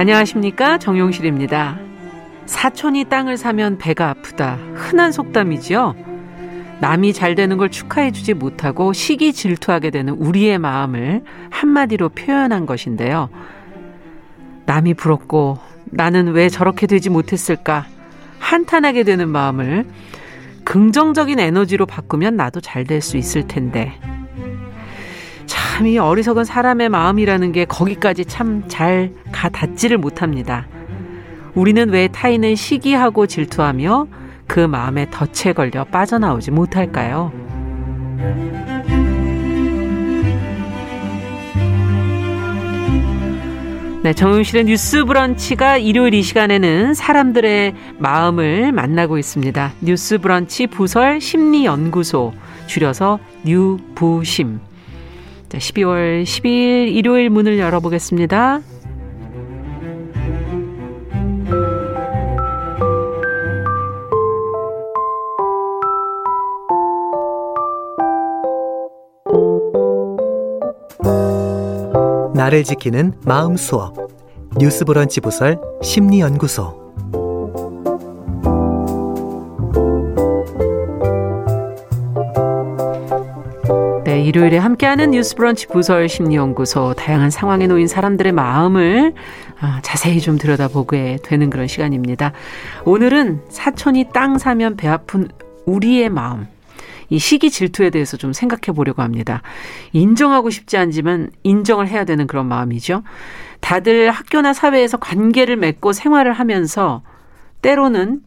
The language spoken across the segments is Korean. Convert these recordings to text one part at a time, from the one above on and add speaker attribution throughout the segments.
Speaker 1: 안녕하십니까 정용실입니다. 사촌이 땅을 사면 배가 아프다. 흔한 속담이지요. 남이 잘 되는 걸 축하해주지 못하고 시기 질투하게 되는 우리의 마음을 한마디로 표현한 것인데요. 남이 부럽고 나는 왜 저렇게 되지 못했을까 한탄하게 되는 마음을 긍정적인 에너지로 바꾸면 나도 잘 될 수 있을 텐데 참 이 어리석은 사람의 마음이라는 게 거기까지 참 잘 가 닿지를 못합니다. 우리는 왜 타인을 시기하고 질투하며 그 마음에 덫에 걸려 빠져나오지 못할까요? 네, 정용실의 뉴스 브런치가 일요일 이 시간에는 사람들의 마음을 만나고 있습니다. 뉴스 브런치 부설 심리연구소, 줄여서 뉴부심. 자, 12월 10일 일요일 문을 열어보겠습니다.
Speaker 2: 나를 지키는 마음 수업 뉴스 브런치 부설 심리 연구소
Speaker 1: 네, 일요일에 함께하는 뉴스 브런치 부설 심리연구소 다양한 상황에 놓인 사람들의 마음을 아, 자세히 좀 들여다보게 되는 그런 시간입니다. 오늘은 사촌이 땅 사면 배 아픈 우리의 마음 이 시기 질투에 대해서 좀 생각해 보려고 합니다. 인정하고 싶지 않지만 인정을 해야 되는 그런 마음이죠. 다들 학교나 사회에서 관계를 맺고 생활을 하면서 때로는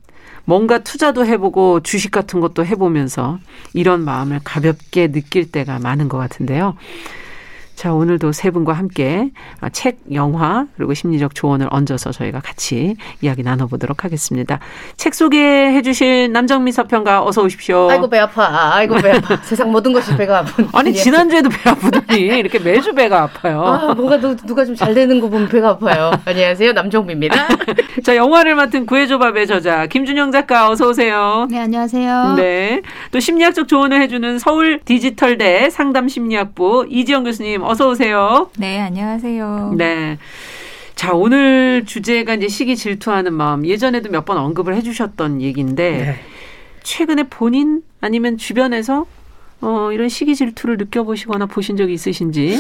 Speaker 1: 뭔가 투자도 해보고 주식 같은 것도 해보면서 이런 마음을 가볍게 느낄 때가 많은 것 같은데요. 자, 오늘도 세 분과 함께 책, 영화, 그리고 심리적 조언을 얹어서 저희가 같이 이야기 나눠보도록 하겠습니다. 책 소개해 주실 남정미 서평가 어서 오십시오.
Speaker 3: 아이고, 배 아파. 아이고, 배 아파. 세상 모든 것이 배가 아픈.
Speaker 1: 아니, 지난주에도 배 아프더니 이렇게 매주 배가 아파요.
Speaker 3: 아, 뭐가 누, 누가 좀 잘 되는 거 보면 배가 아파요. 안녕하세요. 남정미입니다.
Speaker 1: 자, 영화를 맡은 구해줘밥의 저자 김준영 작가 어서 오세요.
Speaker 4: 네, 안녕하세요.
Speaker 1: 네. 또 심리학적 조언을 해주는 서울 디지털대 상담심리학부 이지영 교수님 어서 오세요.
Speaker 4: 네, 안녕하세요.
Speaker 1: 네. 자, 오늘 주제가 이제 시기 질투하는 마음. 예전에도 몇 번 언급을 해 주셨던 얘기인데, 네. 최근에 본인 아니면 주변에서 어, 이런 시기 질투를 느껴보시거나 보신 적이 있으신지?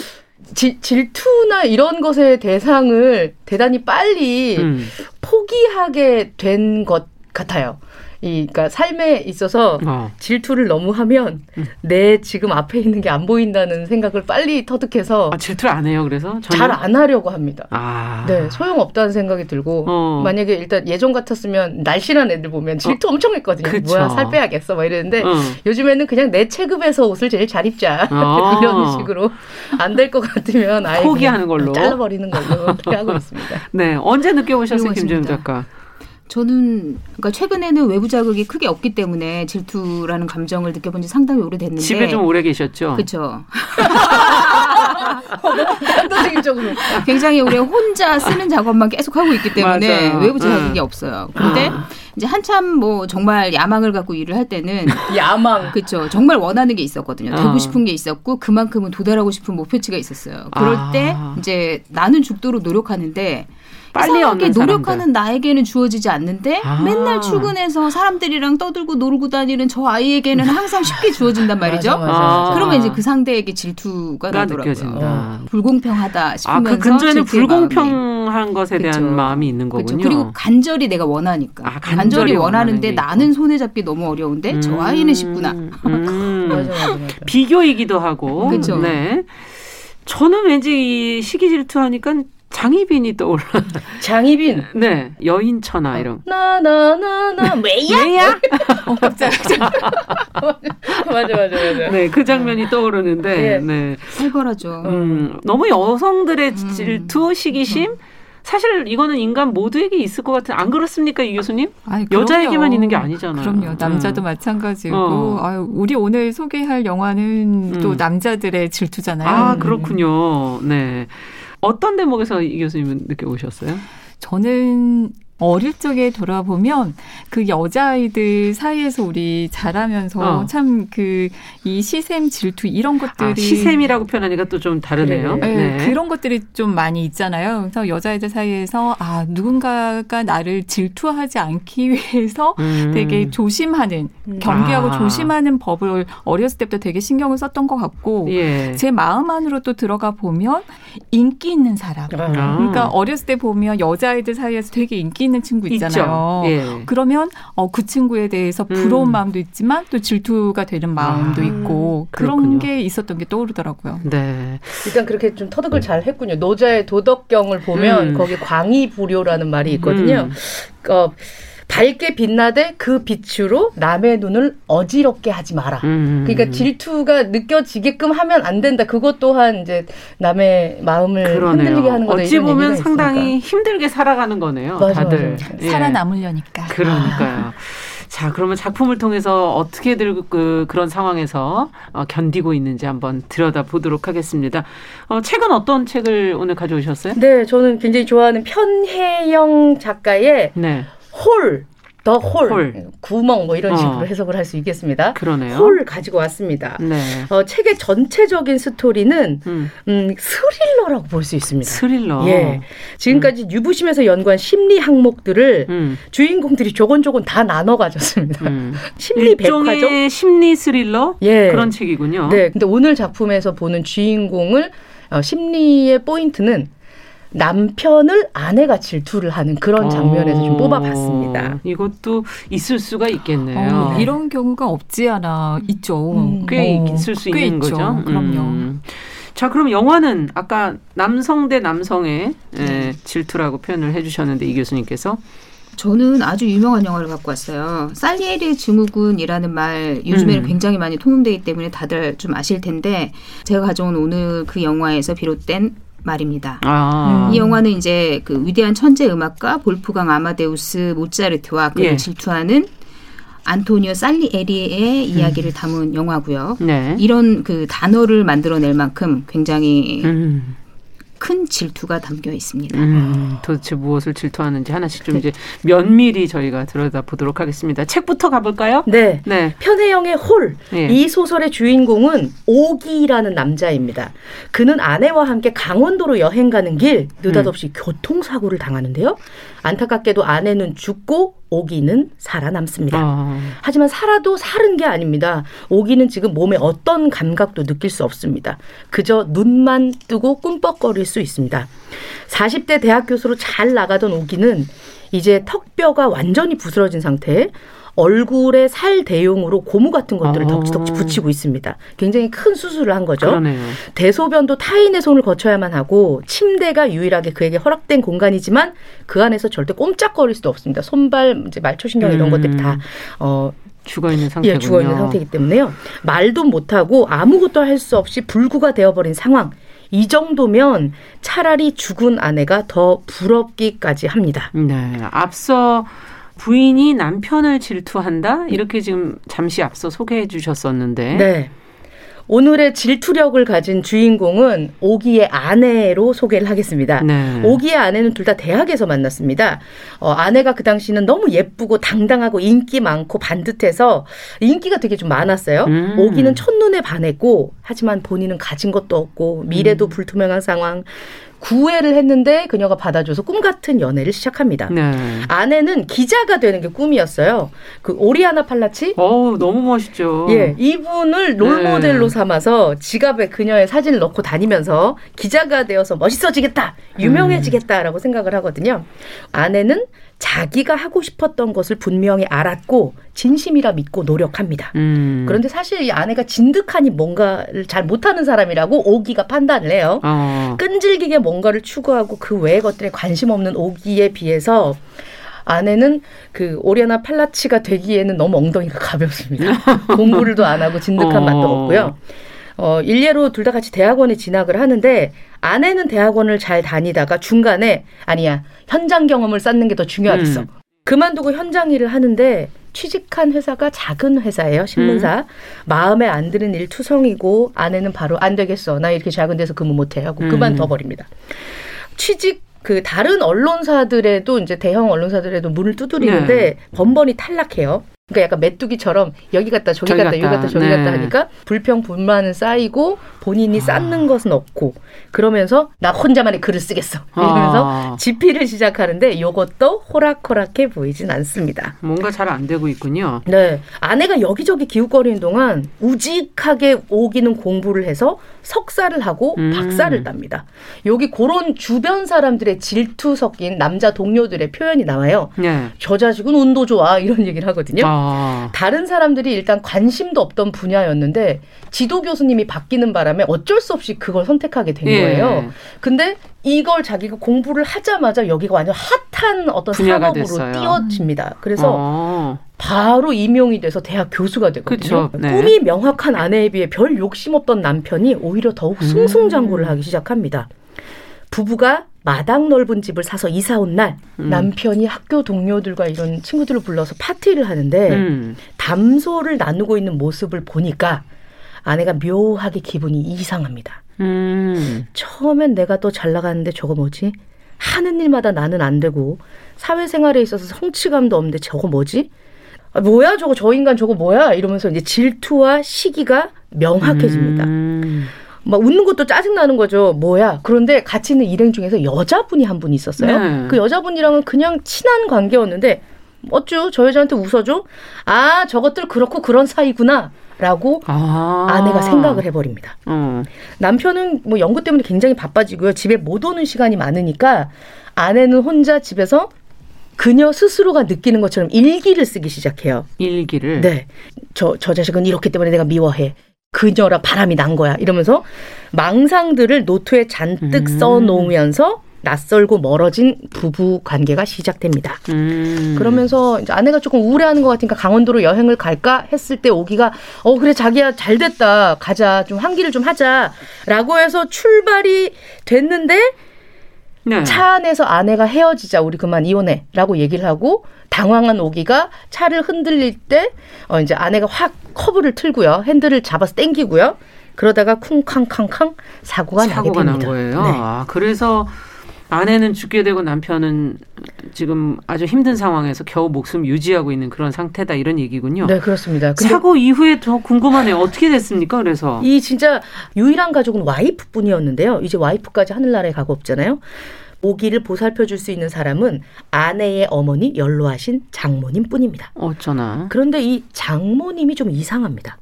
Speaker 3: 지, 질투나 이런 것의 대상을 대단히 빨리 음. 포기하게 된 것 같아요. 이, 그러니까 삶에 있어서 어. 질투를 너무 하면 음. 내 지금 앞에 있는 게 안 보인다는 생각을 빨리 터득해서
Speaker 1: 아, 질투를 안 해요. 그래서
Speaker 3: 잘 안 하려고 합니다. 아. 네, 소용 없다는 생각이 들고 어. 만약에 일단 예전 같았으면 날씬한 애들 보면 질투 어. 엄청 했거든요. 그쵸. 뭐야 살 빼야겠어 막 이랬는데 어. 요즘에는 그냥 내 체급에서 옷을 제일 잘 입자 아. 이런 식으로 안 될 것 같으면 아예
Speaker 1: 포기하는 걸로
Speaker 3: 잘라버리는 걸로 하고 있습니다.
Speaker 1: 네, 언제 느껴보셨어요, 김재훈 작가?
Speaker 4: 저는 그러니까 최근에는 외부 자극이 크게 없기 때문에 질투라는 감정을 느껴본 지 상당히 오래됐는데
Speaker 1: 집에 좀 오래 계셨죠?
Speaker 4: 그렇죠. 한도적으로 굉장히 오래 혼자 쓰는 작업만 계속 하고 있기 때문에 맞아요. 외부 자극이 응. 없어요. 근데 아. 이제 한참 뭐 정말 야망을 갖고 일을 할 때는
Speaker 3: 야망
Speaker 4: 그렇죠. 정말 원하는 게 있었거든요. 되고 어. 싶은 게 있었고 그만큼은 도달하고 싶은 목표치가 있었어요. 그럴 아. 때 이제 나는 죽도록 노력하는데 빨리 얻는 노력하는 나에게는 주어지지 않는데 아. 맨날 출근해서 사람들이랑 떠들고 놀고 다니는 저 아이에게는 항상 쉽게 주어진단 말이죠. 맞아, 맞아, 맞아. 그러면 이제 그 상대에게 질투가 나더라고요. 어. 불공평하다 싶으면서 아, 그
Speaker 1: 근처에는 불공평한 것에 대한 그쵸. 마음이 있는 거군요.
Speaker 4: 그쵸. 그리고 간절히 내가 원하니까 아, 간절히, 간절히 원하는데 나는 손에 잡기 너무 어려운데 음. 저 아이는 쉽구나. 음.
Speaker 1: 비교이기도 하고. 그렇죠. 네. 저는 왠지 이 시기 질투하니까 장희빈이 떠올라.
Speaker 3: 장희빈.
Speaker 1: 네. 여인천하 이런.
Speaker 3: 나나나나 왜야?
Speaker 1: 왜야?
Speaker 3: 어. 맞아 맞아 맞아.
Speaker 1: 네, 그 장면이 떠오르는데 네. 네.
Speaker 4: 살벌하죠.
Speaker 1: 음, 너무 여성들의 음. 질투, 시기심 음. 사실 이거는 인간 모두에게 있을 것 같은 안 그렇습니까 이 교수님?
Speaker 5: 아니,
Speaker 1: 여자에게만 있는 게 아니잖아요.
Speaker 5: 그럼요. 남자도 음. 마찬가지고 어. 아유, 우리 오늘 소개할 영화는 음. 또 남자들의 질투잖아요.
Speaker 1: 아 그렇군요. 네. 어떤 대목에서 이 교수님은 느껴보셨어요?
Speaker 5: 저는 어릴 적에 돌아보면 그 여자아이들 사이에서 우리 자라면서 어. 참그 이 시샘 질투 이런 아, 것들이 아,
Speaker 1: 시샘이라고 표현하니까 또 좀 다르네요.
Speaker 5: 네. 네. 그런 것들이 좀 많이 있잖아요. 그래서 여자아이들 사이에서 아 누군가가 나를 질투하지 않기 위해서 음. 되게 조심하는 음. 경계하고 아. 조심하는 법을 어렸을 때부터 되게 신경을 썼던 것 같고 예. 제 마음 안으로 또 들어가 보면 인기 있는 사람. 아. 그러니까 어렸을 때 보면 여자아이들 사이에서 되게 인기 있는 친구 있잖아요. 예. 그러면 어, 그 친구에 대해서 부러운 음. 마음도 있지만 또 질투가 되는 마음도 아. 있고 그런 그렇군요. 게 있었던 게 떠오르더라고요.
Speaker 3: 네. 일단 그렇게 좀 터득을 잘 했군요. 노자의 도덕경을 보면 음. 거기 광의불효라는 말이 있거든요. 음. 어, 밝게 빛나되 그 빛으로 남의 눈을 어지럽게 하지 마라. 음. 그러니까 질투가 느껴지게끔 하면 안 된다. 그것 또한 이제 남의 마음을 그러네요. 흔들리게 하는 거다.
Speaker 1: 어찌 보면 상당히 있으니까. 힘들게 살아가는 거네요. 맞아, 다들
Speaker 5: 맞아. 예. 살아남으려니까.
Speaker 1: 그러니까요. 자, 그러면 작품을 통해서 어떻게들 그, 그런 상황에서 어, 견디고 있는지 한번 들여다 보도록 하겠습니다. 어, 책은 어떤 책을 오늘 가져오셨어요?
Speaker 3: 네, 저는 굉장히 좋아하는 편혜영 작가의 네. 홀, 더 홀, 홀, 구멍 뭐 이런 어. 식으로 어. 해석을 할 수 있겠습니다.
Speaker 1: 그러네요.
Speaker 3: 홀 가지고 왔습니다. 네. 어, 책의 전체적인 스토리는 음. 음, 스릴러라고 볼 수 있습니다.
Speaker 1: 스릴러.
Speaker 3: 예. 지금까지 음. 유부심에서 연구한 심리 항목들을 음. 주인공들이 조곤조곤 다 나눠 가졌습니다. 음.
Speaker 1: 심리 백화점 심리 스릴러 예. 그런 책이군요.
Speaker 3: 네. 근데 오늘 작품에서 보는 주인공을 어, 심리의 포인트는 남편을 아내가 질투를 하는 그런 장면에서 좀 어, 뽑아봤습니다.
Speaker 1: 이것도 있을 수가 있겠네요.
Speaker 5: 어, 이런 경우가 없지 않아 있죠.
Speaker 1: 음, 꽤 어, 있을 수 있는 있죠. 거죠.
Speaker 5: 그럼요. 음.
Speaker 1: 자, 그럼 영화는 아까 남성 대 남성의 네. 질투라고 표현을 해주셨는데 이 교수님께서
Speaker 4: 저는 아주 유명한 영화를 갖고 왔어요. 살리에리 증후군이라는 말 요즘에는 음. 굉장히 많이 통용되기 때문에 다들 좀 아실 텐데 제가 가져온 오늘 그 영화에서 비롯된 말입니다. 아. 이 영화는 이제 그 위대한 천재 음악가 볼프강 아마데우스 모차르트와 그를 예. 질투하는 안토니오 살리에리의 이야기를 음. 담은 영화고요. 네. 이런 그 단어를 만들어낼 만큼 굉장히 음. 큰 질투가 담겨 있습니다. 음,
Speaker 1: 도대체 무엇을 질투하는지 하나씩 좀 이제 면밀히 저희가 들여다 보도록 하겠습니다. 책부터 가볼까요?
Speaker 3: 네. 네. 편혜영의 홀. 네. 이 소설의 주인공은 오기라는 남자입니다. 그는 아내와 함께 강원도로 여행 가는 길 느닷없이 음. 교통사고를 당하는데요. 안타깝게도 아내는 죽고 오기는 살아남습니다. 아. 하지만 살아도 살은 게 아닙니다. 오기는 지금 몸에 어떤 감각도 느낄 수 없습니다. 그저 눈만 뜨고 꿈뻑거릴 수 있습니다. 40대 대학 교수로 잘 나가던 오기는 이제 턱뼈가 완전히 부스러진 상태에 얼굴에 살 대용으로 고무 같은 것들을 아. 덕지덕지 붙이고 있습니다. 굉장히 큰 수술을 한 거죠.
Speaker 1: 그러네요.
Speaker 3: 대소변도 타인의 손을 거쳐야만 하고 침대가 유일하게 그에게 허락된 공간이지만 그 안에서 절대 꼼짝거릴 수도 없습니다. 손발, 이제 말초신경 이런 음. 것들이 다 어,
Speaker 1: 죽어 있는 상태군요.
Speaker 3: 예, 죽어 있는 상태이기 때문에요. 말도 못 하고 아무것도 할 수 없이 불구가 되어버린 상황. 이 정도면 차라리 죽은 아내가 더 부럽기까지 합니다.
Speaker 1: 네. 앞서 부인이 남편을 질투한다? 이렇게 지금 잠시 앞서 소개해 주셨었는데.
Speaker 3: 네. 오늘의 질투력을 가진 주인공은 오기의 아내로 소개를 하겠습니다. 네. 오기의 아내는 둘 다 대학에서 만났습니다. 어, 아내가 그 당시는 너무 예쁘고 당당하고 인기 많고 반듯해서 인기가 되게 좀 많았어요. 음. 오기는 첫눈에 반했고 하지만 본인은 가진 것도 없고 미래도 음. 불투명한 상황. 구애를 했는데 그녀가 받아줘서 꿈 같은 연애를 시작합니다. 네. 아내는 기자가 되는 게 꿈이었어요. 그 오리아나 팔라치.
Speaker 1: 어 너무 멋있죠.
Speaker 3: 예, 이분을 롤 모델로 네. 삼아서 지갑에 그녀의 사진을 넣고 다니면서 기자가 되어서 멋있어지겠다, 유명해지겠다라고 음. 생각을 하거든요. 아내는 자기가 하고 싶었던 것을 분명히 알았고 진심이라 믿고 노력합니다. 음. 그런데 사실 이 아내가 진득하니 뭔가를 잘 못하는 사람이라고 오기가 판단을 해요. 어. 끈질기게 뭔가를 추구하고 그 외의 것들에 관심 없는 오기에 비해서 아내는 그 오리아나 팔라치가 되기에는 너무 엉덩이가 가볍습니다. 공부를도 안 하고 진득한 어. 맛도 없고요. 어, 일례로 둘 다 같이 대학원에 진학을 하는데 아내는 대학원을 잘 다니다가 중간에 아니야 현장 경험을 쌓는 게 더 중요하겠어. 음. 그만두고 현장 일을 하는데 취직한 회사가 작은 회사예요 신문사 음. 마음에 안 드는 일 투성이고 아내는 바로 안 되겠어 나 이렇게 작은 데서 근무 못해 하고 음. 그만둬 버립니다. 취직 그 다른 언론사들에도 이제 대형 언론사들에도 문을 두드리는데 네. 번번이 탈락해요. 그러니까 약간 메뚜기처럼 여기 갔다 저기, 저기 갔다, 여기 갔다 저기 네. 갔다 하니까 불평 불만은 쌓이고 본인이 아. 쌓는 것은 없고 그러면서 나 혼자만의 글을 쓰겠어 이러면서 아. 지피를 시작하는데 이것도 호락호락해 보이진 않습니다.
Speaker 1: 뭔가 잘 안 되고 있군요.
Speaker 3: 네, 아내가 여기저기 기웃거리는 동안 우직하게 오기는 공부를 해서 석사를 하고 음. 박사를 땁니다. 여기 그런 주변 사람들의 질투 섞인 남자 동료들의 표현이 나와요. 네. 저 자식은 운도 좋아 이런 얘기를 하거든요. 아. 다른 사람들이 일단 관심도 없던 분야였는데 지도 교수님이 바뀌는 바람에 어쩔 수 없이 그걸 선택하게 된 예. 거예요. 근데 이걸 자기가 공부를 하자마자 여기가 완전 핫한 어떤 산업으로 됐어요. 띄어집니다. 그래서 어. 바로 임용이 돼서 대학 교수가 되거든요. 네. 꿈이 명확한 아내에 비해 별 욕심 없던 남편이 오히려 더욱 승승장구를 음. 하기 시작합니다. 부부가 마당 넓은 집을 사서 이사 온날 음. 남편이 학교 동료들과 이런 친구들을 불러서 파티를 하는데 음. 담소를 나누고 있는 모습을 보니까 아내가 묘하게 기분이 이상합니다. 음. 처음엔 내가 또 잘 나가는데 저거 뭐지? 하는 일마다 나는 안 되고 사회생활에 있어서 성취감도 없는데 저거 뭐지? 아, 뭐야 저거 저 인간 저거 뭐야 이러면서 이제 질투와 시기가 명확해집니다. 음. 막 웃는 것도 짜증 나는 거죠. 뭐야? 그런데 같이 있는 일행 중에서 여자분이 한분 있었어요. 네. 그 여자분이랑은 그냥 친한 관계였는데 어쭈 저 여자한테 웃어줘? 아 저것들 그렇고 그런 사이구나. 라고 아. 아내가 생각을 해버립니다. 어. 남편은 뭐 연구 때문에 굉장히 바빠지고요. 집에 못 오는 시간이 많으니까 아내는 혼자 집에서 그녀 스스로가 느끼는 것처럼 일기를 쓰기 시작해요.
Speaker 1: 일기를?
Speaker 3: 네. 저, 저 자식은 이렇기 때문에 내가 미워해. 그녀라 바람이 난 거야. 이러면서 망상들을 노트에 잔뜩 음. 써놓으면서 낯설고 멀어진 부부 관계가 시작됩니다. 음. 그러면서 이제 아내가 조금 우울해하는 것 같으니까 강원도로 여행을 갈까 했을 때 오기가 어 그래 자기야 잘 됐다 가자 좀 환기를 좀 하자라고 해서 출발이 됐는데 네. 차 안에서 아내가 헤어지자 우리 그만 이혼해라고 얘기를 하고 당황한 오기가 차를 흔들릴 때 어 이제 아내가 확 커브를 틀고요 핸들을 잡아서 땡기고요 그러다가 쿵쾅쾅쾅 사고가, 사고가 나게 됩니다. 난
Speaker 1: 거예요. 네. 아, 그래서 아내는 죽게 되고 남편은 지금 아주 힘든 상황에서 겨우 목숨 유지하고 있는 그런 상태다 이런 얘기군요.
Speaker 3: 네, 그렇습니다.
Speaker 1: 사고 이후에 더 궁금하네요. 어떻게 됐습니까? 그래서
Speaker 3: 이 진짜 유일한 가족은 와이프뿐이었는데요. 이제 와이프까지 하늘나라에 가고 없잖아요. 오기를 보살펴 줄 수 있는 사람은 아내의 어머니 연로하신 장모님 뿐입니다.
Speaker 1: 어쩌나.
Speaker 3: 그런데 이 장모님이 좀 이상합니다.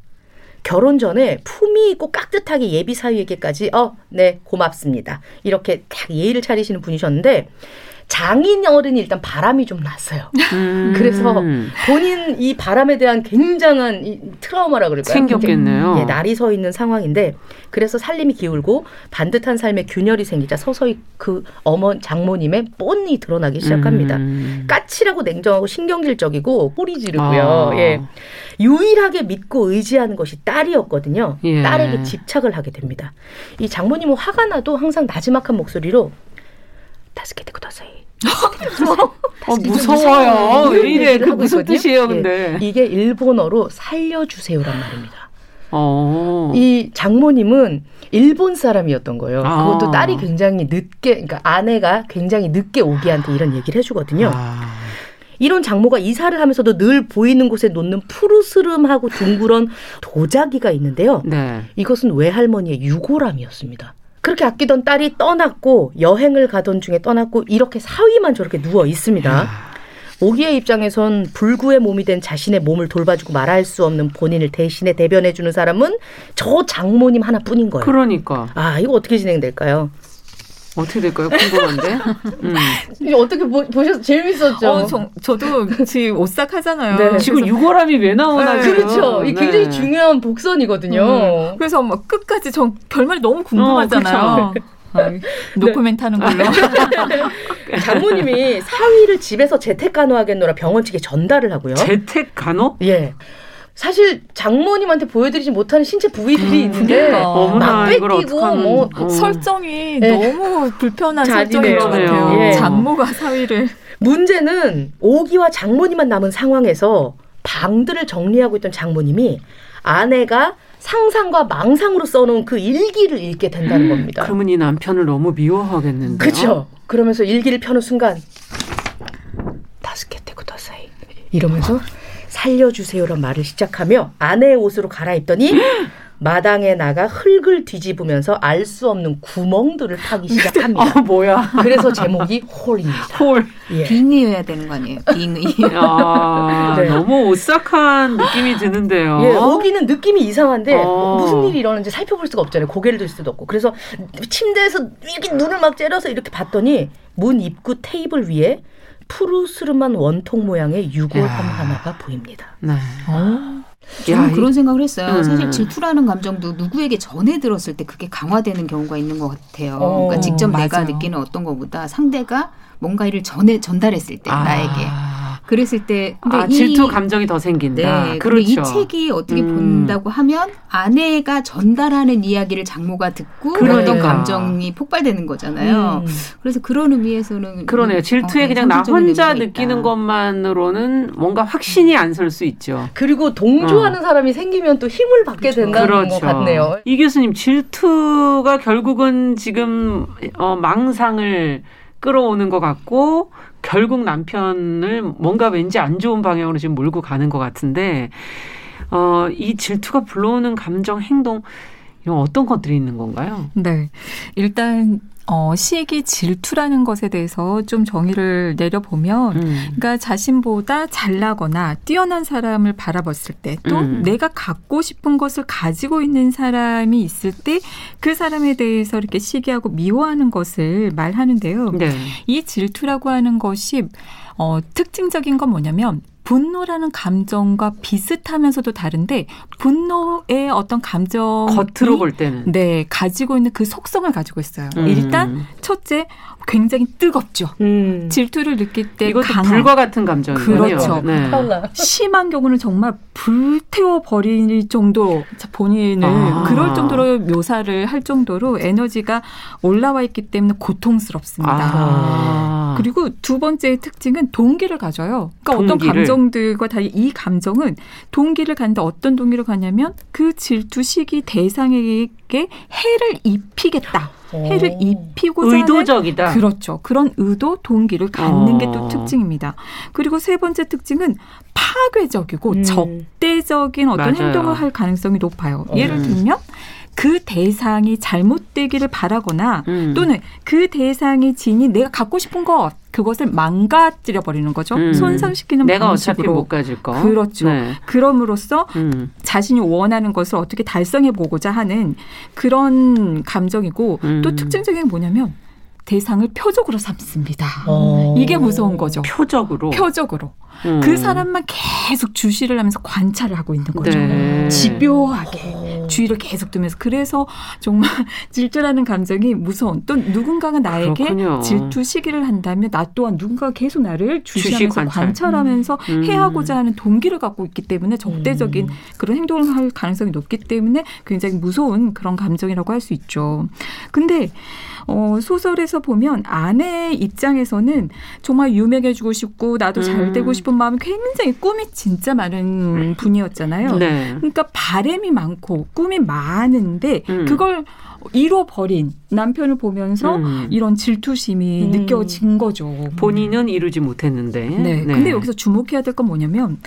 Speaker 3: 결혼 전에 품위 있고 깍듯하게 예비 사위에게까지 어, 네, 고맙습니다. 이렇게 딱 예의를 차리시는 분이셨는데 장인 어른이 일단 바람이 좀 났어요. 음. 그래서 본인 이 바람에 대한 굉장한 이 트라우마라 그럴까요?
Speaker 1: 생겼겠네요.
Speaker 3: 예, 날이 서 있는 상황인데 그래서 살림이 기울고 반듯한 삶에 균열이 생기자 서서히 그 어머 장모님의 뻔히 드러나기 시작합니다. 음. 까칠하고 냉정하고 신경질적이고 꼬리 지르고요. 아. 예. 유일하게 믿고 의지하는 것이 딸이었거든요. 예. 딸에게 집착을 하게 됩니다. 이 장모님은 화가 나도 항상 나지막한 목소리로 다스케 데고 다사이
Speaker 1: 어, 무서워요. 왜 이래? 그 무슨 뜻이에요, 근데?
Speaker 3: 예, 이게 일본어로 살려주세요란 말입니다. 어. 이 장모님은 일본 사람이었던 거예요. 아. 그것도 딸이 굉장히 늦게, 그러니까 아내가 굉장히 늦게 오기한테 이런 얘기를 해주거든요. 아. 이런 장모가 이사를 하면서도 늘 보이는 곳에 놓는 푸르스름하고 둥그런 도자기가 있는데요. 네. 이것은 외할머니의 유골함이었습니다. 그렇게 아끼던 딸이 떠났고 여행을 가던 중에 떠났고 이렇게 사위만 저렇게 누워 있습니다. 오기의 입장에선 불구의 몸이 된 자신의 몸을 돌봐주고 말할 수 없는 본인을 대신에 대변해주는 사람은 저 장모님 하나뿐인 거예요.
Speaker 1: 그러니까.
Speaker 3: 아 이거 어떻게 진행될까요?
Speaker 1: 어떻게 될까요? 궁금한데.
Speaker 3: 음. 이게 어떻게 보, 셨어 재밌었죠. 어,
Speaker 5: 저, 저도 지금 오싹 하잖아요.
Speaker 1: 네. 지금 유골함이 왜 나오나. 네.
Speaker 3: 그렇죠. 이 굉장히 네. 중요한 복선이거든요. 음.
Speaker 5: 그래서 막 끝까지 전 결말이 너무 궁금하잖아요. 어, 아, 노코멘트 하는 걸로.
Speaker 3: 장모님이 사위를 집에서 재택 간호하겠노라 병원 측에 전달을 하고요.
Speaker 1: 재택 간호?
Speaker 3: 예. 사실 장모님한테 보여드리지 못하는 신체 부위들이 음, 있는데 그러니까. 막 뺏기고 뭐
Speaker 5: 어. 설정이 네. 너무 불편한 설정인 것 같아요. 예. 장모가 사위를
Speaker 3: 문제는 오기와 장모님만 남은 상황에서 방들을 정리하고 있던 장모님이 아내가 상상과 망상으로 써놓은 그 일기를 읽게 된다는 겁니다.
Speaker 1: 그러면 이 남편을 너무 미워하겠는데요.
Speaker 3: 그렇죠. 그러면서 일기를 펴는 순간 다스케테 구다사이 이러면서 살려주세요란 말을 시작하며 아내의 옷으로 갈아입더니 마당에 나가 흙을 뒤집으면서 알 수 없는 구멍들을 파기 시작합니다.
Speaker 1: 아, 뭐야.
Speaker 3: 그래서 제목이 홀입니다.
Speaker 1: 홀.
Speaker 4: 예. 빙의여야 되는 거 아니에요? 빙의.
Speaker 1: 아, 네. 너무 오싹한 느낌이 드는데요.
Speaker 3: 예, 여기는 느낌이 이상한데 어. 무슨 일이 일어나는지 살펴볼 수가 없잖아요. 고개를 들 수도 없고. 그래서 침대에서 이렇게 눈을 막 째려서 이렇게 봤더니 문 입구 테이블 위에 푸르스름한 원통 모양의 유골함 하나가 보입니다. 네.
Speaker 4: 어. 저는 야, 그런 생각을 했어요. 음. 사실 질투라는 감정도 누구에게 전해 들었을 때 그게 강화되는 경우가 있는 것 같아요. 어, 그러니까 직접 맞아요. 내가 느끼는 어떤 것보다 상대가 뭔가 이를 전해 전달했을 때 아. 나에게 그랬을 때
Speaker 1: 근데 아, 이, 질투 감정이 더 생긴다.
Speaker 4: 네, 그렇죠. 이 책이 어떻게 음. 본다고 하면 아내가 전달하는 이야기를 장모가 듣고 그러니까. 어떤 감정이 폭발되는 거잖아요. 음. 그래서 그런 의미에서는
Speaker 1: 그러네요. 질투에 어, 그냥 나 혼자 느끼는 있다. 것만으로는 뭔가 확신이 안 설 수 있죠.
Speaker 3: 그리고 동조하는 어. 사람이 생기면 또 힘을 받게 그렇죠. 된다는 그렇죠. 것 같네요.
Speaker 1: 이 교수님 질투가 결국은 지금 어, 망상을 끌어오는 것 같고 결국 남편을 뭔가 왠지 안 좋은 방향으로 지금 몰고 가는 것 같은데 어, 이 질투가 불러오는 감정, 행동 이런 어떤 것들이 있는 건가요?
Speaker 5: 네. 일단 어, 시기 질투라는 것에 대해서 좀 정의를 내려보면, 음. 그러니까 자신보다 잘나거나 뛰어난 사람을 바라봤을 때, 또 음. 내가 갖고 싶은 것을 가지고 있는 사람이 있을 때, 그 사람에 대해서 이렇게 시기하고 미워하는 것을 말하는데요. 네. 이 질투라고 하는 것이 어, 특징적인 건 뭐냐면 분노라는 감정과 비슷하면서도 다른데 분노의 어떤 감정
Speaker 1: 겉으로 볼 때는
Speaker 5: 네 가지고 있는 그 속성을 가지고 있어요. 음. 일단 첫째 굉장히 뜨겁죠. 음. 질투를 느낄 때
Speaker 1: 이것도 강한. 불과 같은 감정이요
Speaker 5: 그렇죠. 네. 심한 경우는 정말 불태워 버릴 정도 본인을 아. 그럴 정도로 묘사를 할 정도로 에너지가 올라와 있기 때문에 고통스럽습니다. 아. 그리고 두 번째 특징은 동기를 가져요. 그러니까 동기를. 어떤 감정들과 달리 이 감정은 동기를 갖는데 어떤 동기를 가냐면 그 질투 시기 대상에게 해를 입히겠다. 해를 입히고자
Speaker 1: 의도적이다.
Speaker 5: 하는 그렇죠. 그런 의도 동기를 갖는 어. 게또 특징입니다. 그리고 세 번째 특징은 파괴적이고 음. 적대적인 어떤 맞아요. 행동을 할 가능성이 높아요. 예를 음. 들면 그 대상이 잘못되기를 바라거나 음. 또는 그 대상이 지니 내가 갖고 싶은 것 그것을 망가뜨려 버리는 거죠. 음. 손상시키는
Speaker 1: 내가
Speaker 5: 방식으로.
Speaker 1: 어차피 못 가질 거.
Speaker 5: 그렇죠. 네. 그럼으로써 음. 자신이 원하는 것을 어떻게 달성해 보고자 하는 그런 감정이고 또 음. 특징적인 게 뭐냐면 대상을 표적으로 삼습니다. 오. 어. 이게 무서운 거죠.
Speaker 1: 표적으로.
Speaker 5: 표적으로. 음. 그 사람만 계속 주시를 하면서 관찰을 하고 있는 거죠. 네. 집요하게 오. 주의를 계속 두면서 그래서 정말 질투라는 감정이 무서운 또 누군가가 나에게 그렇군요. 질투 시기를 한다면 나 또한 누군가가 계속 나를 주시하면서 주시 관찰. 하면서 음. 해하고자 하는 동기를 갖고 있기 때문에 적대적인 음. 그런 행동을 할 가능성이 높기 때문에 굉장히 무서운 그런 감정이라고 할 수 있죠. 근데 어, 소설에서 보면 아내의 입장에서는 정말 유명해지고 싶고 나도 잘 음. 되고 싶은 마음이 굉장히 꿈이 진짜 많은 분이었잖아요. 네. 그러니까 바램이 많고 꿈이 많은데 음. 그걸 잃어버린 남편을 보면서 음. 이런 질투심이 음. 느껴진 거죠.
Speaker 1: 본인은 이루지 못했는데.
Speaker 5: 네. 네. 근데 여기서 주목해야 될 건 뭐냐면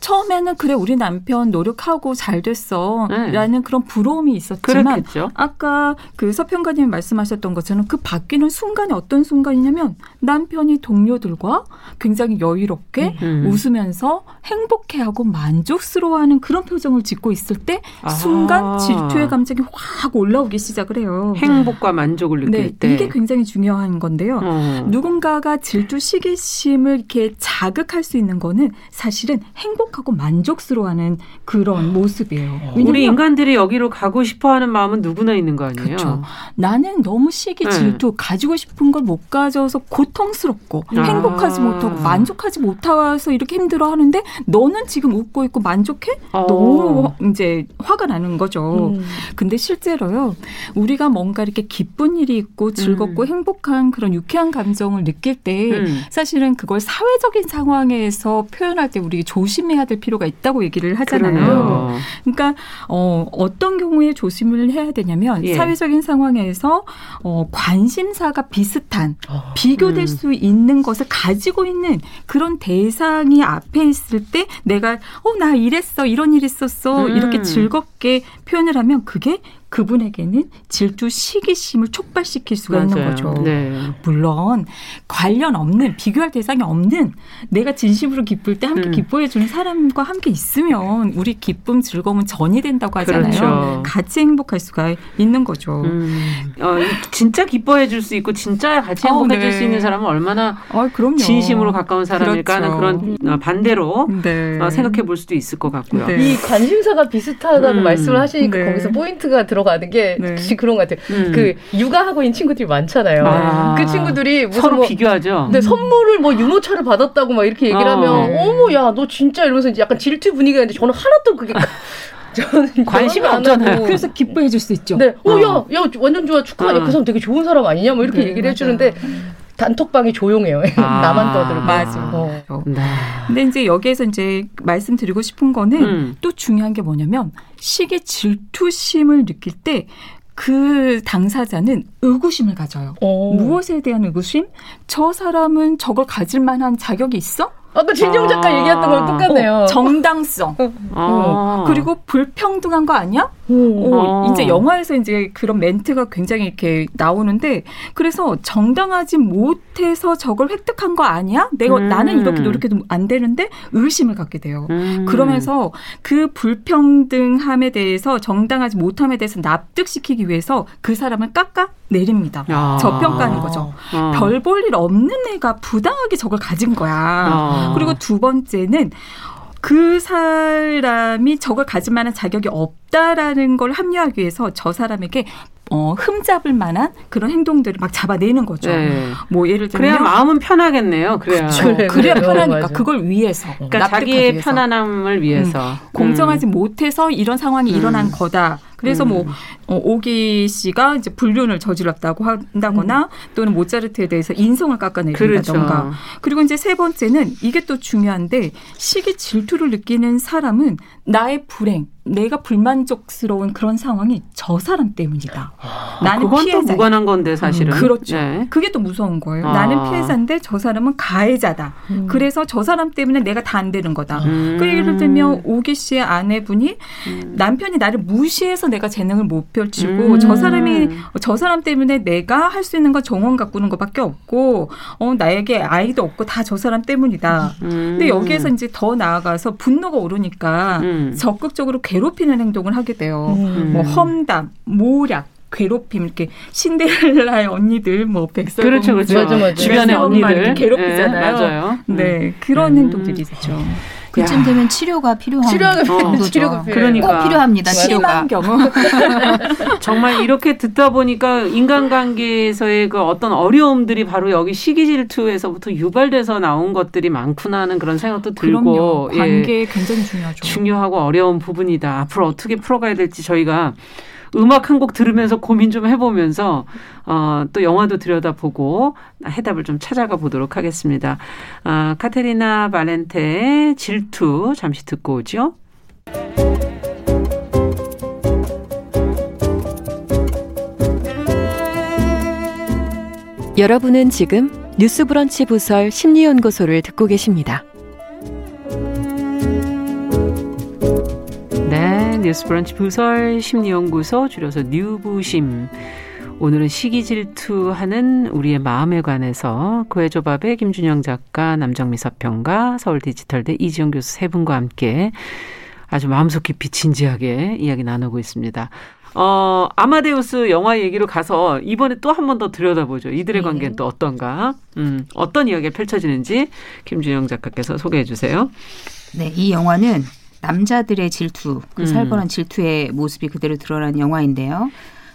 Speaker 5: 처음에는 그래 우리 남편 노력하고 잘 됐어라는 네. 그런 부러움이 있었지만 그렇겠죠. 아까 그 서평가님이 말씀하셨던 것처럼 그 바뀌는 순간이 어떤 순간이냐면 남편이 동료들과 굉장히 여유롭게 음. 웃으면서 행복해하고 만족스러워하는 그런 표정을 짓고 있을 때 아. 순간 질투의 감정이 확 올라오기 시작을 해요.
Speaker 1: 행복과 만족을 느낄 네, 때
Speaker 5: 이게 굉장히 중요한 건데요. 어. 누군가가 질투 시기심을 이렇게 자극할 수 있는 거는 사실은 행복 행복하고 만족스러워하는 그런 모습이에요.
Speaker 1: 우리 인간들이 여기로 가고 싶어하는 마음은 누구나 있는 거 아니에요?
Speaker 5: 그렇죠. 나는 너무 시기 네. 질투 네. 가지고 싶은 걸 못 가져서 고통스럽고 아. 행복하지 못하고 만족하지 못해서 이렇게 힘들어하는데 너는 지금 웃고 있고 만족해? 어. 너무 이제 화가 나는 거죠. 음. 근데 실제로요 우리가 뭔가 이렇게 기쁜 일이 있고 즐겁고 음. 행복한 그런 유쾌한 감정을 느낄 때 음. 사실은 그걸 사회적인 상황에서 표현할 때 우리 조심해야 조심해야 될 필요가 있다고 얘기를 하잖아요. 그러네요. 그러니까 어, 어떤 경우에 조심을 해야 되냐면 예. 사회적인 상황에서 어, 관심사가 비슷한 어. 비교될 음. 수 있는 것을 가지고 있는 그런 대상이 앞에 있을 때 내가 어 나 이랬어 이런 일 있었어 음. 이렇게 즐겁게 표현을 하면 그게 그분에게는 질투 시기심을 촉발시킬 수가 맞아요. 있는 거죠. 네. 물론 관련 없는 비교할 대상이 없는 내가 진심으로 기쁠 때 함께 음. 기뻐해 주는 사람과 함께 있으면 우리 기쁨 즐거움은 전이 된다고 하잖아요. 그렇죠. 같이 행복할 수가 있는 거죠. 음.
Speaker 1: 어, 진짜 기뻐해 줄 수 있고 진짜 같이 어, 행복해 어, 네. 줄수 있는 사람은 얼마나 어, 진심으로 가까운 사람일까 하는 그렇죠. 그런 어, 반대로 네. 어, 생각해 볼 수도 있을 것 같고요.
Speaker 3: 네. 이 관심사가 비슷하다고 음. 말씀을 하시니까 네. 거기서 포인트가 들어 들어가는 게 네. 그런 것 같아요. 음. 그 육아하고 있는 친구들이 많잖아요. 아. 그 친구들이 무슨
Speaker 1: 서로
Speaker 3: 뭐,
Speaker 1: 비교하죠.
Speaker 3: 네, 선물을 뭐 유모차를 받았다고 막 이렇게 얘기를 어. 하면 네. 어머 야 너 진짜 이러면서 이제 약간 질투 분위기가 있는데 저는 하나도 그게
Speaker 1: 저는 관심이 없잖아요.
Speaker 5: 그래서 기뻐해 줄 수 있죠.
Speaker 3: 네. 어, 어, 야, 야, 완전 좋아. 축하하냐. 어. 그 사람 되게 좋은 사람 아니냐. 뭐 이렇게 네, 얘기를 해주는데, 단톡방이 조용해요. 아, 나만 떠들고.
Speaker 5: 맞아. 어. 네. 근데 이제 여기에서 이제 말씀드리고 싶은 거는 음. 또 중요한 게 뭐냐면 시기 질투심을 느낄 때 그 당사자는 의구심을 가져요. 오. 무엇에 대한 의구심? 저 사람은 저걸 가질 만한 자격이 있어?
Speaker 3: 아까 진정 작가 아. 얘기했던 거랑 똑같네요.
Speaker 5: 어, 정당성. 어. 어. 그리고 불평등한 거 아니야? 어, 이제 영화에서 이제 그런 멘트가 굉장히 이렇게 나오는데 그래서 정당하지 못해서 저걸 획득한 거 아니야? 내가 음. 나는 이렇게 노력해도 안 되는데 의심을 갖게 돼요. 음. 그러면서 그 불평등함에 대해서 정당하지 못함에 대해서 납득시키기 위해서 그 사람을 깎아 내립니다. 아. 저평가하는 거죠. 아. 별볼 일 없는 애가 부당하게 저걸 가진 거야. 아. 그리고 두 번째는 그 사람이 저걸 가질 만한 자격이 없다라는 걸 합리화하기 위해서 저 사람에게 어, 흠잡을 만한 그런 행동들을 막 잡아내는 거죠. 네.
Speaker 1: 뭐 예를 들면 그래야 마음은 편하겠네요. 그래야
Speaker 5: 그렇죠. 네, 그래야 편하니까 그걸 위해서
Speaker 1: 그러니까 자기의 위해서. 편안함을 위해서 음.
Speaker 5: 공정하지 음. 못해서 이런 상황이 음. 일어난 거다. 그래서 뭐, 음. 뭐 어, 오기 씨가 이제 불륜을 저질렀다고 한다거나 음. 또는 모차르트에 대해서 인성을 깎아내린다던가 그렇죠. 그리고 이제 세 번째는 이게 또 중요한데 시기 질투를 느끼는 사람은 나의 불행 내가 불만족스러운 그런 상황이 저 사람 때문이다.
Speaker 1: 아, 나는 그건 피해자. 또 무관한 건데 사실은.
Speaker 5: 음, 그렇죠. 네. 그게 또 무서운 거예요. 아. 나는 피해자인데 저 사람은 가해자다. 음. 그래서 저 사람 때문에 내가 다 안 되는 거다. 음. 그 예를 들면 오기 씨의 아내분이 음. 남편이 나를 무시해서 내가 재능을 못 펼치고 저 사람이 저 사람 때문에 내가 할 수 있는 건 정원 가꾸는 것밖에 없고 어 나에게 아이도 없고 다 저 사람 때문이다. 근데 여기에서 이제 더 나아가서 분노가 오르니까 적극적으로 괴롭히는 행동을 하게 돼요. 음. 뭐 험담, 모략, 괴롭힘 이렇게 신데렐라의 언니들 뭐 백설
Speaker 1: 그렇죠 그렇죠 맞아, 맞아. 주변의 언니들
Speaker 5: 괴롭히잖아요.
Speaker 1: 네, 맞아요.
Speaker 5: 네 그런 음. 행동들이 있죠.
Speaker 4: 그쯤 되면 치료가 필요한
Speaker 3: 치료가, 어, 치료가
Speaker 4: 그러니까 꼭 필요합니다. 치료가
Speaker 5: 경우
Speaker 1: 정말 이렇게 듣다 보니까 인간관계에서의 그 어떤 어려움들이 바로 여기 시기 질투에서부터 유발돼서 나온 것들이 많구나 하는 그런 생각도 들고
Speaker 5: 그럼요. 관계 예. 굉장히 중요하죠.
Speaker 1: 중요하고 어려운 부분이다. 앞으로 어떻게 풀어가야 될지 저희가 음악 한 곡 들으면서 고민 좀 해보면서 어, 또 영화도 들여다보고 해답을 좀 찾아가 보도록 하겠습니다. 아, 카테리나 발렌테의 질투 잠시 듣고 오죠.
Speaker 2: 여러분은 지금 뉴스브런치 부설 심리연구소를 듣고 계십니다.
Speaker 1: 뉴스브런치 부설 심리연구소 줄여서 뉴부심. 오늘은 시기 질투하는 우리의 마음에 관해서 구해조밥의 김준영 작가, 남정미 서평가, 서울디지털대 이지영 교수 세 분과 함께 아주 마음속 깊이 진지하게 이야기 나누고 있습니다. 어, 아마데우스 영화 얘기로 가서 이번에 또 한 번 더 들여다보죠. 이들의 네. 관계는 또 어떤가? 음, 어떤 이야기가 펼쳐지는지 김준영 작가께서 소개해 주세요.
Speaker 4: 네, 이 남자들의 질투, 그 음. 살벌한 질투의 모습이 그대로 드러난 영화인데요.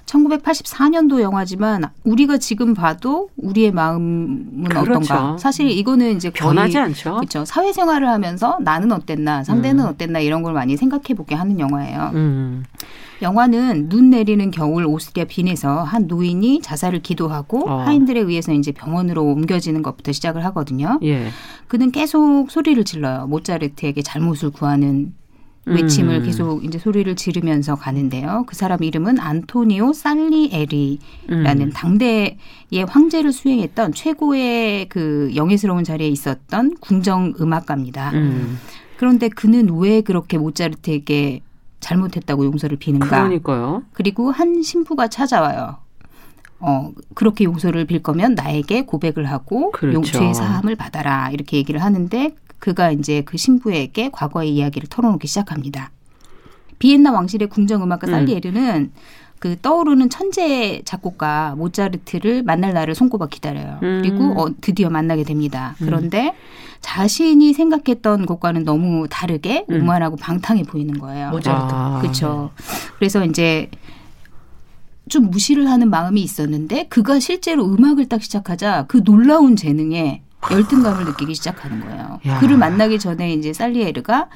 Speaker 4: 1984년도 영화지만 우리가 지금 봐도 우리의 마음은 그렇죠. 어떤가? 사실 이거는 이제
Speaker 1: 변하지 않죠.
Speaker 4: 그렇죠. 사회생활을 하면서 나는 어땠나, 상대는 음. 어땠나 이런 걸 많이 생각해 보게 하는 영화예요. 음. 영화는 눈 내리는 겨울 오스트리아 빈에서 한 노인이 자살을 기도하고 어. 하인들에 의해서 이제 병원으로 옮겨지는 것부터 시작을 하거든요. 예. 그는 계속 소리를 질러요. 모차르트에게 잘못을 구하는 외침을 음. 계속 이제 소리를 지르면서 가는데요. 그 사람 이름은 안토니오 살리에리라는 음. 당대의 황제를 수행했던 최고의 그 영예스러운 자리에 있었던 궁정 음악가입니다. 음. 그런데 그는 왜 그렇게 모차르트에게 잘못했다고 용서를 비는가?
Speaker 1: 그러니까요.
Speaker 4: 그리고 한 신부가 찾아와요. 어, 그렇게 용서를 빌 거면 나에게 고백을 하고 그렇죠. 용죄의 사함을 받아라. 이렇게 얘기를 하는데 그가 이제 그 신부에게 과거의 이야기를 털어놓기 시작합니다. 비엔나 왕실의 궁정음악가 음. 살리에르는 그 떠오르는 천재 작곡가 모차르트를 만날 날을 손꼽아 기다려요. 음. 그리고 어, 드디어 만나게 됩니다. 음. 그런데 자신이 생각했던 것과는 너무 다르게 음. 오만하고 방탕해 보이는 거예요.
Speaker 3: 모차르트.
Speaker 4: 아. 그렇죠. 그래서 이제 좀 무시를 하는 마음이 있었는데 그가 실제로 음악을 딱 시작하자 그 놀라운 재능에 열등감을 느끼기 시작하는 거예요. 야. 그를 만나기 전에 이제 살리에르가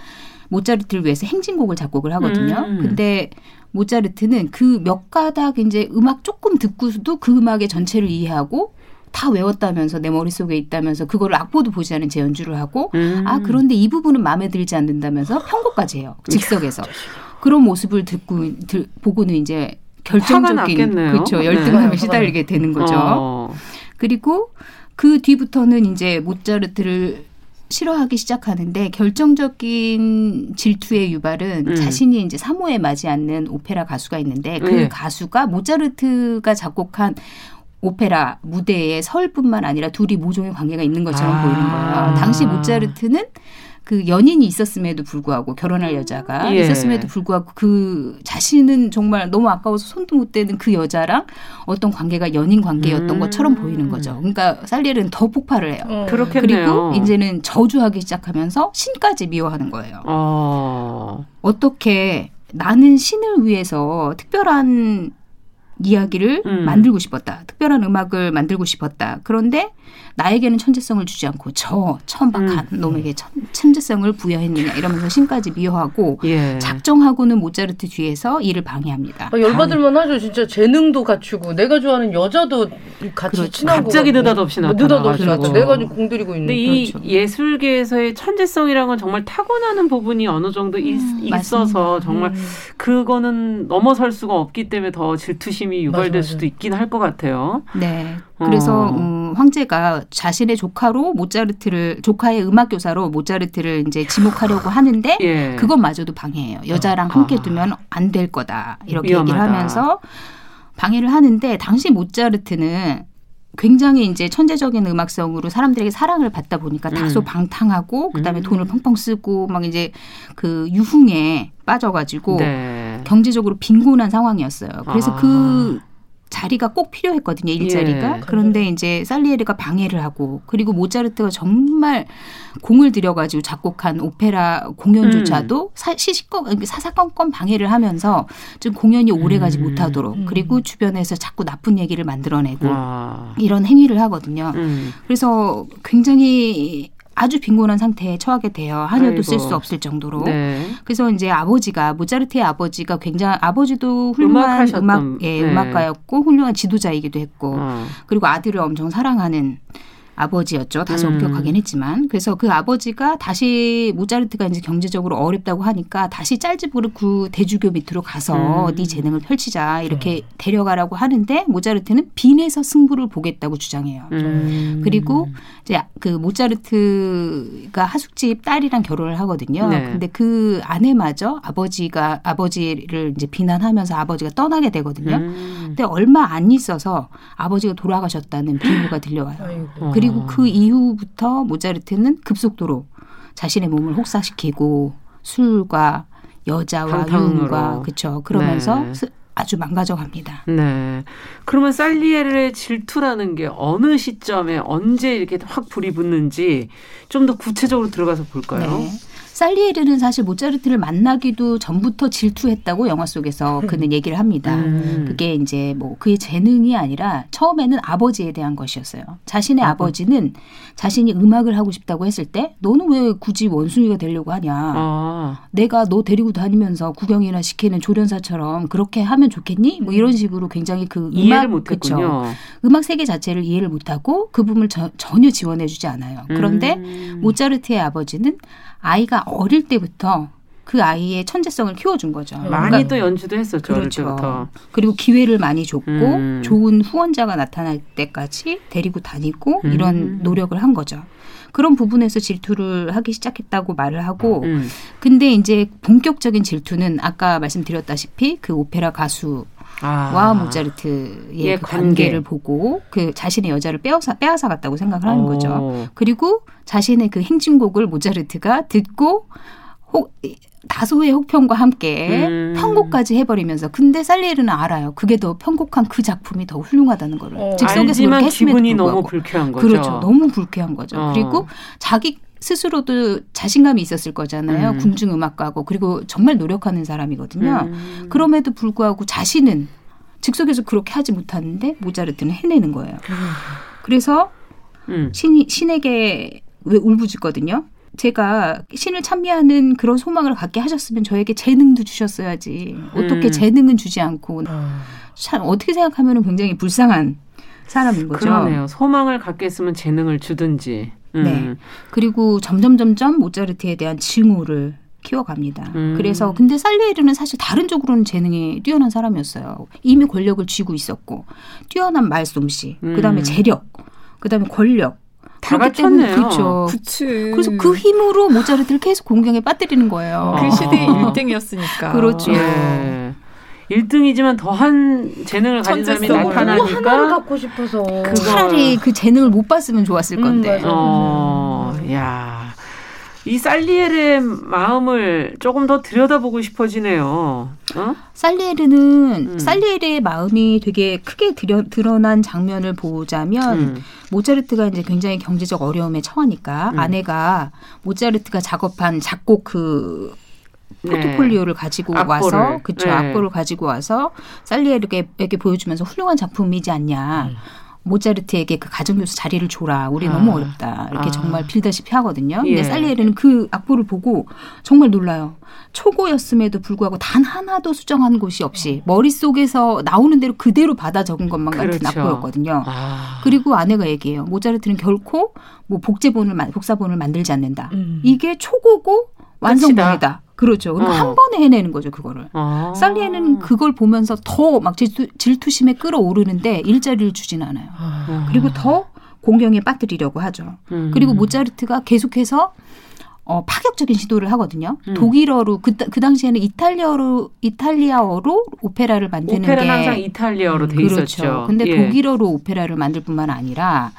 Speaker 4: 모차르트를 위해서 행진곡을 작곡을 하거든요. 음. 근데 모차르트는 그 몇 가닥 이제 음악 조금 듣고도 그 음악의 전체를 이해하고 다 외웠다면서 내 머릿속에 있다면서 그거를 악보도 보지 않은 제 연주를 하고 음. 아 그런데 이 부분은 마음에 들지 않는다면서 편곡까지 해요. 즉석에서. 그런 모습을 듣고 들, 보고는 이제 결정적인 그렇죠. 열등감에 네. 시달리게 되는 거죠. 어. 그리고 그 뒤부터는 이제 모차르트를 싫어하기 시작하는데 결정적인 질투의 유발은 음. 자신이 이제 사모에 맞지 않는 오페라 가수가 있는데 그 네. 가수가 모차르트가 작곡한 오페라 무대에 설뿐만 아니라 둘이 모종의 관계가 있는 것처럼 아. 보이는 거예요. 당시 모차르트는 그 연인이 있었음에도 불구하고 결혼할 여자가 예. 있었음에도 불구하고 그 자신은 정말 너무 아까워서 손도 못 대는 그 여자랑 어떤 관계가 연인 관계였던 음. 것처럼 보이는 거죠. 그러니까 살리엘은 더 폭발을 해요.
Speaker 1: 어. 그렇겠네요.
Speaker 4: 그리고 이제는 저주하기 시작하면서 신까지 미워하는 거예요. 어. 어떻게 나는 신을 위해서 특별한 이야기를 음. 만들고 싶었다. 특별한 음악을 만들고 싶었다. 그런데 나에게는 천재성을 주지 않고 저 천박한 음. 놈에게 천, 천재성을 부여했느냐 이러면서 신까지 미워하고 예. 작정하고는 모차르트 뒤에서 일을 방해합니다.
Speaker 3: 아, 열받을만 하죠. 진짜 재능도 갖추고 내가 좋아하는 여자도 같이 그렇죠. 친하고
Speaker 1: 갑자기 느닷없이 뭐 나타나 느닷없이
Speaker 3: 나타 내가 좀 공들이고 있는.
Speaker 1: 근데 이 그렇죠. 예술계에서의 천재성이라는 건 정말 타고나는 부분이 어느 정도 음, 있, 어서 정말 음. 그거는 넘어설 수가 없기 때문에 더 질투심이 유발될 맞아, 맞아. 수도 있긴 할 것 같아요.
Speaker 4: 네. 그래서 어. 음, 황제가 자신의 조카로 모차르트를 조카의 음악 교사로 모차르트를 이제 지목하려고 하는데 예. 그것마저도 방해해요. 여자랑 어. 함께 두면 안 될 거다 이렇게 위험하다. 얘기를 하면서 방해를 하는데 당시 모차르트는 굉장히 이제 천재적인 음악성으로 사람들에게 사랑을 받다 보니까 다소 음. 방탕하고 그다음에 음. 돈을 펑펑 쓰고 막 이제 그 유흥에 빠져가지고 네. 경제적으로 빈곤한 상황이었어요. 그래서 아. 그 자리가 꼭 필요했거든요 일자리가 예. 그런데 이제 살리에르가 방해를 하고 그리고 모차르트가 정말 공을 들여가지고 작곡한 오페라 공연조차도 음. 사, 시시건 사사건건 방해를 하면서 좀 공연이 오래가지 음. 못하도록 음. 그리고 주변에서 자꾸 나쁜 얘기를 만들어내고 와. 이런 행위를 하거든요 음. 그래서 굉장히 아주 빈곤한 상태에 처하게 돼요. 한여도 쓸 수 없을 정도로. 네. 그래서 이제 아버지가 모차르트의 아버지가 굉장히 아버지도 훌륭한 음악 예, 네. 음악가였고 훌륭한 지도자이기도 했고 어. 그리고 아들을 엄청 사랑하는 아버지였죠. 다소 음. 엄격하긴 했지만. 그래서 그 아버지가 다시 모차르트가 이제 경제적으로 어렵다고 하니까 다시 짤즈부르크 그 대주교 밑으로 가서 음. 네 재능을 펼치자 이렇게 음. 데려가라고 하는데 모차르트는 빈에서 승부를 보겠다고 주장해요. 음. 그리고 이제 그 모차르트가 하숙집 딸이랑 결혼을 하거든요. 네. 근데 그 아내마저 아버지가 아버지를 이제 비난하면서 아버지가 떠나게 되거든요. 음. 근데 얼마 안 있어서 아버지가 돌아가셨다는 비유가 들려와요. 아이고. 그리고 그리고 그 이후부터 모차르트는 급속도로 자신의 몸을 혹사시키고 술과 여자와 유흥과 그렇죠. 그러면서 네. 아주 망가져갑니다.
Speaker 1: 네. 그러면 살리에르의 질투라는 게 어느 시점에 언제 이렇게 확 불이 붙는지 좀 더 구체적으로 들어가서 볼까요? 네.
Speaker 4: 살리에르는 사실 모차르트를 만나기도 전부터 질투했다고 영화 속에서 그는 얘기를 합니다. 음. 그게 이제 뭐 그의 재능이 아니라 처음에는 아버지에 대한 것이었어요. 자신의 아, 버지는 자신이 음악을 하고 싶다고 했을 때 너는 왜 굳이 원숭이가 되려고 하냐. 아. 내가 너 데리고 다니면서 구경이나 시키는 조련사처럼 그렇게 하면 좋겠니? 뭐 이런 식으로 굉장히 그 음악 그쵸. 음악 세계 자체를 이해를 못하고 그 부분을 저, 전혀 지원해주지 않아요. 그런데 음. 모차르트의 아버지는 아이가 어릴 때부터 그 아이의 천재성을 키워준 거죠.
Speaker 1: 많이 그러니까, 또 연주도 했었죠.
Speaker 4: 그렇죠. 그리고 기회를 많이 줬고 음. 좋은 후원자가 나타날 때까지 데리고 다니고 음. 이런 노력을 한 거죠. 그런 부분에서 질투를 하기 시작했다고 말을 하고 음. 근데 이제 본격적인 질투는 아까 말씀드렸다시피 그 오페라 가수 아. 와 모차르트의 예, 그 관계 를 보고 그 자신의 여자를 빼앗아 빼앗아 갔다고 생각을 하는 오. 거죠. 그리고 자신의 그 행진곡을 모차르트가 듣고 혹 다소의 혹평과 함께 음. 편곡까지 해버리면서 근데 살리에르는 알아요. 그게 더 편곡한 그 작품이 더 훌륭하다는 거를.
Speaker 1: 어, 즉석에서 그렇게 했음에도 기분이 너무 불쾌한 거죠.
Speaker 4: 그렇죠. 너무 불쾌한 거죠. 어. 그리고 자기 스스로도 자신감이 있었을 거잖아요. 음. 궁중 음악가고 그리고 정말 노력하는 사람이거든요. 음. 그럼에도 불구하고 자신은 즉석에서 그렇게 하지 못하는데 모차르트는 해내는 거예요. 음. 그래서 음. 신, 신에게 왜 울부짖거든요. 제가 신을 찬미하는 그런 소망을 갖게 하셨으면 저에게 재능도 주셨어야지. 어떻게 음. 재능은 주지 않고 아. 참 어떻게 생각하면 굉장히 불쌍한 사람인 거죠.
Speaker 1: 그러네요. 소망을 갖게 했으면 재능을 주든지.
Speaker 4: 음. 네. 그리고 점점 점점 모차르트에 대한 증오를 키워갑니다. 음. 그래서 근데 살리에르는 사실 다른 쪽으로는 재능이 뛰어난 사람이었어요. 이미 권력을 쥐고 있었고 뛰어난 말솜씨, 음. 그다음에 재력, 그다음에 권력.
Speaker 1: 다 갖췄네요.
Speaker 4: 그렇죠. 그치. 그래서 그 힘으로 모차르트를 계속 공경에 빠뜨리는 거예요.
Speaker 5: 그 시대의 1등이었으니까.
Speaker 4: 그렇죠.
Speaker 1: 예. 1등이지만 더한 재능을 가진 사람이 나타나니까
Speaker 3: 하나를 갖고 싶어서
Speaker 4: 차라리 그 재능을 못 봤으면 좋았을 음, 건데. 음,
Speaker 1: 어, 야. 이 살리에르의 마음을 조금 더 들여다보고 싶어지네요. 어?
Speaker 4: 살리에르는 음. 살리에르의 마음이 되게 크게 드려, 드러난 장면을 보자면 음. 모차르트가 이제 굉장히 경제적 어려움에 처하니까 음. 아내가 모차르트가 작업한 작곡 그 포트폴리오를 네. 가지고 악보를. 와서 그쵸 네. 악보를 가지고 와서 살리에르에게 보여주면서 훌륭한 작품이지 않냐. 음. 모차르트에게 그 가정교수 자리를 줘라. 우리 아. 너무 어렵다. 이렇게 아. 정말 빌다시피 하거든요. 예. 근데 살리에르는 그 악보를 보고 정말 놀라요. 초고였음에도 불구하고 단 하나도 수정한 곳이 없이 머릿속에서 나오는 대로 그대로 받아 적은 것만 그렇죠. 같은 악보였거든요. 아. 그리고 아내가 얘기해요. 모차르트는 결코 뭐 복제본을 복사본을 만들지 않는다. 음. 이게 초고고 완성본이다. 그렇죠. 그리고 어. 한 번에 해내는 거죠, 그거를. 아. 살리에는 그걸 보면서 더막 질투, 질투 심에 끌어오르는데 일자리를 주진 않아요. 아. 그리고 더 공경에 빠뜨리려고 하죠. 음. 그리고 모차르트가 계속해서 어, 파격적인 시도를 하거든요. 음. 독일어로 그, 그 당시에는 이탈리아로 이탈리아어로 오페라를 만드는
Speaker 1: 오페라는 게 항상 이탈리아어로 돼
Speaker 4: 그렇죠.
Speaker 1: 있었죠.
Speaker 4: 근데 예. 독일어로 오페라를 만들 뿐만 아니라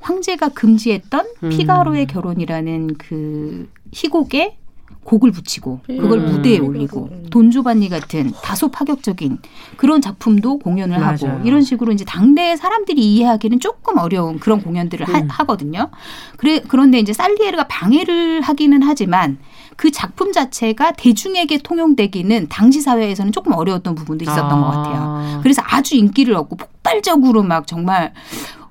Speaker 4: 황제가 금지했던 음. 피가로의 결혼이라는 그 희곡에 곡을 붙이고 그걸 음. 무대에 올리고 돈주반니 같은 다소 파격적인 그런 작품도 공연을 맞아요. 하고 이런 식으로 이제 당대 사람들이 이해하기는 조금 어려운 그런 공연들을 음. 하, 거든요 그래 그런데 이제 살리에르가 방해를 하기는 하지만 그 작품 자체가 대중에게 통용되기는 당시 사회에서는 조금 어려웠던 부분도 있었던 아. 것 같아요. 그래서 아주 인기를 얻고 폭발적으로 막 정말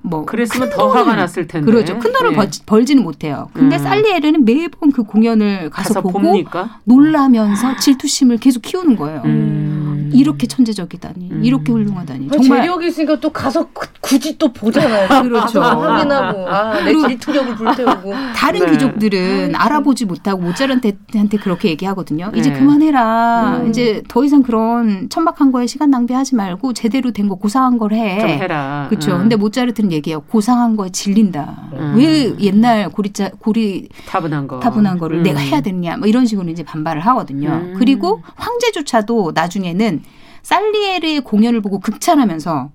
Speaker 4: 뭐
Speaker 1: 그랬으면 더 화가 났을 텐데
Speaker 4: 그렇죠 큰 돈을 예. 벌, 지는 못해요. 근데 음. 살리에르는 매번 그 공연을 가서, 가서 보고 봅니까? 놀라면서 질투심을 계속 키우는 거예요. 음. 이렇게 천재적이다니, 음. 이렇게 훌륭하다니.
Speaker 3: 정말 재력이 있으니까 또 가서 굳이 또 보잖아요.
Speaker 4: 그렇죠.
Speaker 3: 확인하고 아, 내 질투력을 불태우고.
Speaker 4: 다른 네. 귀족들은 네. 알아보지 못하고 모짜르트한테 그렇게 얘기하거든요. 이제 네. 그만해라. 음. 이제 더 이상 그런 천박한 거에 시간 낭비하지 말고 제대로 된 거 고상한 걸 해.
Speaker 1: 좀 해라.
Speaker 4: 그렇죠. 음. 근데 모짜르트는 얘기해요. 고상한 거에 질린다. 음. 왜 옛날 고리자 고리
Speaker 1: 타분한 거
Speaker 4: 타분한 거를 음. 내가 해야 되느냐. 뭐 이런 식으로 이제 반발을 하거든요. 음. 그리고 황제조차도 나중에는 살리에르의 공연을 보고 극찬하면서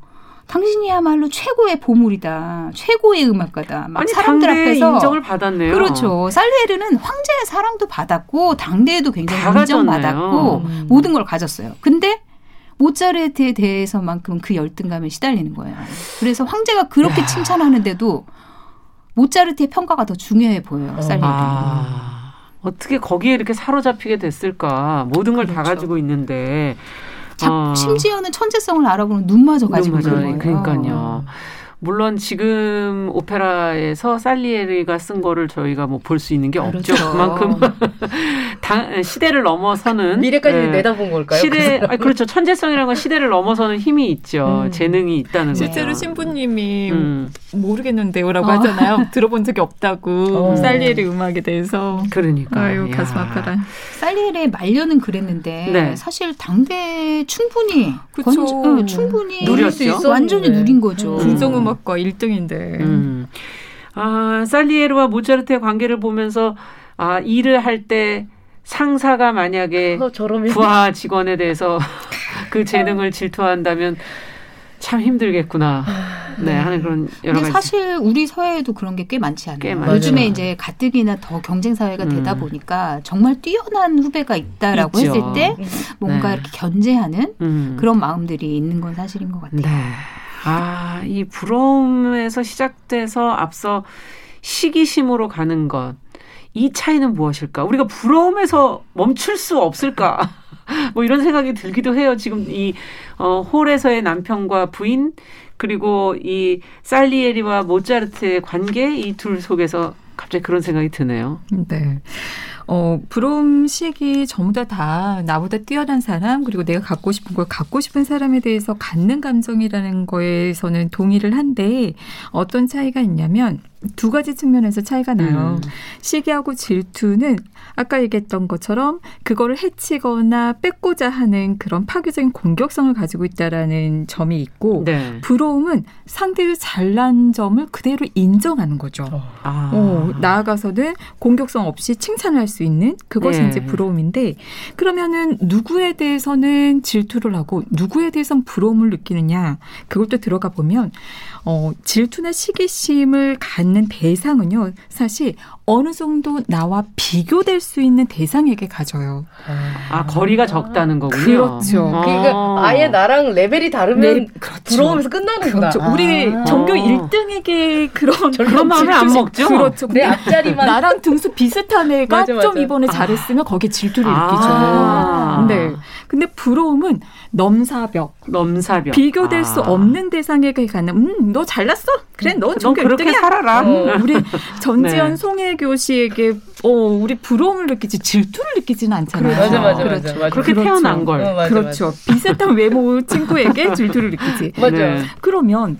Speaker 4: 당신이야말로 최고의 보물이다. 최고의 음악가다. 막
Speaker 1: 아니,
Speaker 4: 사람들 앞에서
Speaker 1: 인정을 받았네요.
Speaker 4: 그렇죠. 살리에르는 황제의 사랑도 받았고 당대에도 굉장히 인정받았고 음. 모든 걸 가졌어요. 근데 모차르트에 대해서만큼 그 열등감에 시달리는 거예요. 그래서 황제가 그렇게 야. 칭찬하는데도 모차르트의 평가가 더 중요해 보여요. 살리에르는. 아.
Speaker 1: 어떻게 거기에 이렇게 사로잡히게 됐을까? 모든 걸다 그렇죠. 가지고 있는데
Speaker 4: 어. 심지어는 천재성을 알아보는 눈마저 가지고
Speaker 1: 있는 거예요. 그러니까요. 물론 지금 오페라에서 살리에리가 쓴 거를 저희가 뭐 볼 수 있는 게 그렇죠. 없죠. 그만큼 당, 시대를 넘어서는
Speaker 3: 미래까지 네. 내다본 걸까요?
Speaker 1: 시대 그 아, 그렇죠. 천재성이라는 건 시대를 넘어서는 힘이 있죠. 음. 재능이 있다는
Speaker 5: 거예요. 실제로 신부님이 음. 모르겠는데요라고 어. 하잖아요. 들어본 적이 없다고 어. 살리에리 음악에 대해서.
Speaker 1: 그러니까
Speaker 5: 아유 가슴 아파라.
Speaker 4: 살리에리의 말년은 그랬는데 네. 사실 당대 충분히 그렇죠. 건, 어, 충분히 누릴 수 있어 완전히 누린 거죠.
Speaker 5: 궁정음악 음악과 1등인데. 음.
Speaker 1: 아, 살리에르와 모차르트의 관계를 보면서 아, 일을 할 때 상사가 만약에 어, 부하 직원에 대해서 그 재능을 질투한다면 참 힘들겠구나. 네, 하는 그런 여러 가지.
Speaker 4: 사실 우리 사회에도 그런 게 꽤 많지 않아요. 꽤 요즘에 이제 가뜩이나 더 경쟁 사회가 되다 음. 보니까 정말 뛰어난 후배가 있다라고 있죠. 했을 때 뭔가 네. 이렇게 견제하는 음. 그런 마음들이 있는 건 사실인 것 같아요. 네.
Speaker 1: 아, 이 부러움에서 시작돼서 앞서 시기심으로 가는 것. 이 차이는 무엇일까? 우리가 부러움에서 멈출 수 없을까? 뭐 이런 생각이 들기도 해요. 지금 이 어, 홀에서의 남편과 부인 그리고 이 살리에리와 모차르트의 관계 이 둘 속에서 갑자기 그런 생각이 드네요.
Speaker 5: 네. 어, 부러움식이 전부 다, 다 나보다 뛰어난 사람, 그리고 내가 갖고 싶은 걸 갖고 싶은 사람에 대해서 갖는 감정이라는 거에서는 동의를 한데, 어떤 차이가 있냐면, 두 가지 측면에서 차이가 나요. 음. 시기하고 질투는 아까 얘기했던 것처럼 그거를 해치거나 뺏고자 하는 그런 파괴적인 공격성을 가지고 있다라는 점이 있고 네. 부러움은 상대의 잘난 점을 그대로 인정하는 거죠. 어. 아. 어, 나아가서는 공격성 없이 칭찬할 수 있는 그것이 네. 이제 부러움인데 그러면은 누구에 대해서는 질투를 하고 누구에 대해서는 부러움을 느끼느냐 그걸 또 들어가 보면 어, 질투나 시기심을 갖는 대상은요, 사실 어느 정도 나와 비교될 수 있는 대상에게 가져요.
Speaker 1: 아, 거리가 적다는 거군요.
Speaker 3: 그렇죠. 아. 그러니까 아예 나랑 레벨이 다르면 네, 그렇죠. 부러움에서 끝나는구나.
Speaker 5: 그렇죠. 우리 아. 전교 1등에게 그런
Speaker 1: 그런 마음을 안 먹죠.
Speaker 5: 그렇죠. 내 앞자리만 나랑 등수 비슷한 애가 맞아, 맞아. 좀 이번에 아. 잘했으면 거기에 질투를 느끼죠. 아. 네. 근데 부러움은 넘사벽,
Speaker 1: 넘사벽
Speaker 5: 비교될 아. 수 없는 대상에게 가는 음, 너 잘났어? 그래, 너 전교
Speaker 1: 그렇게
Speaker 5: 1등이야.
Speaker 1: 살아라.
Speaker 5: 어, 우리 전지현 네. 송혜 교 씨에게 어, 우리 부러움을 느끼지 질투를 느끼지는 않잖아요.
Speaker 3: 맞아, 맞아, 그렇죠. 맞아, 맞아.
Speaker 1: 그렇게 그렇죠. 태어난 걸. 어,
Speaker 5: 맞아, 그렇죠. 맞아. 비슷한 외모 친구에게 질투를 느끼지.
Speaker 3: 맞아. 네.
Speaker 5: 그러면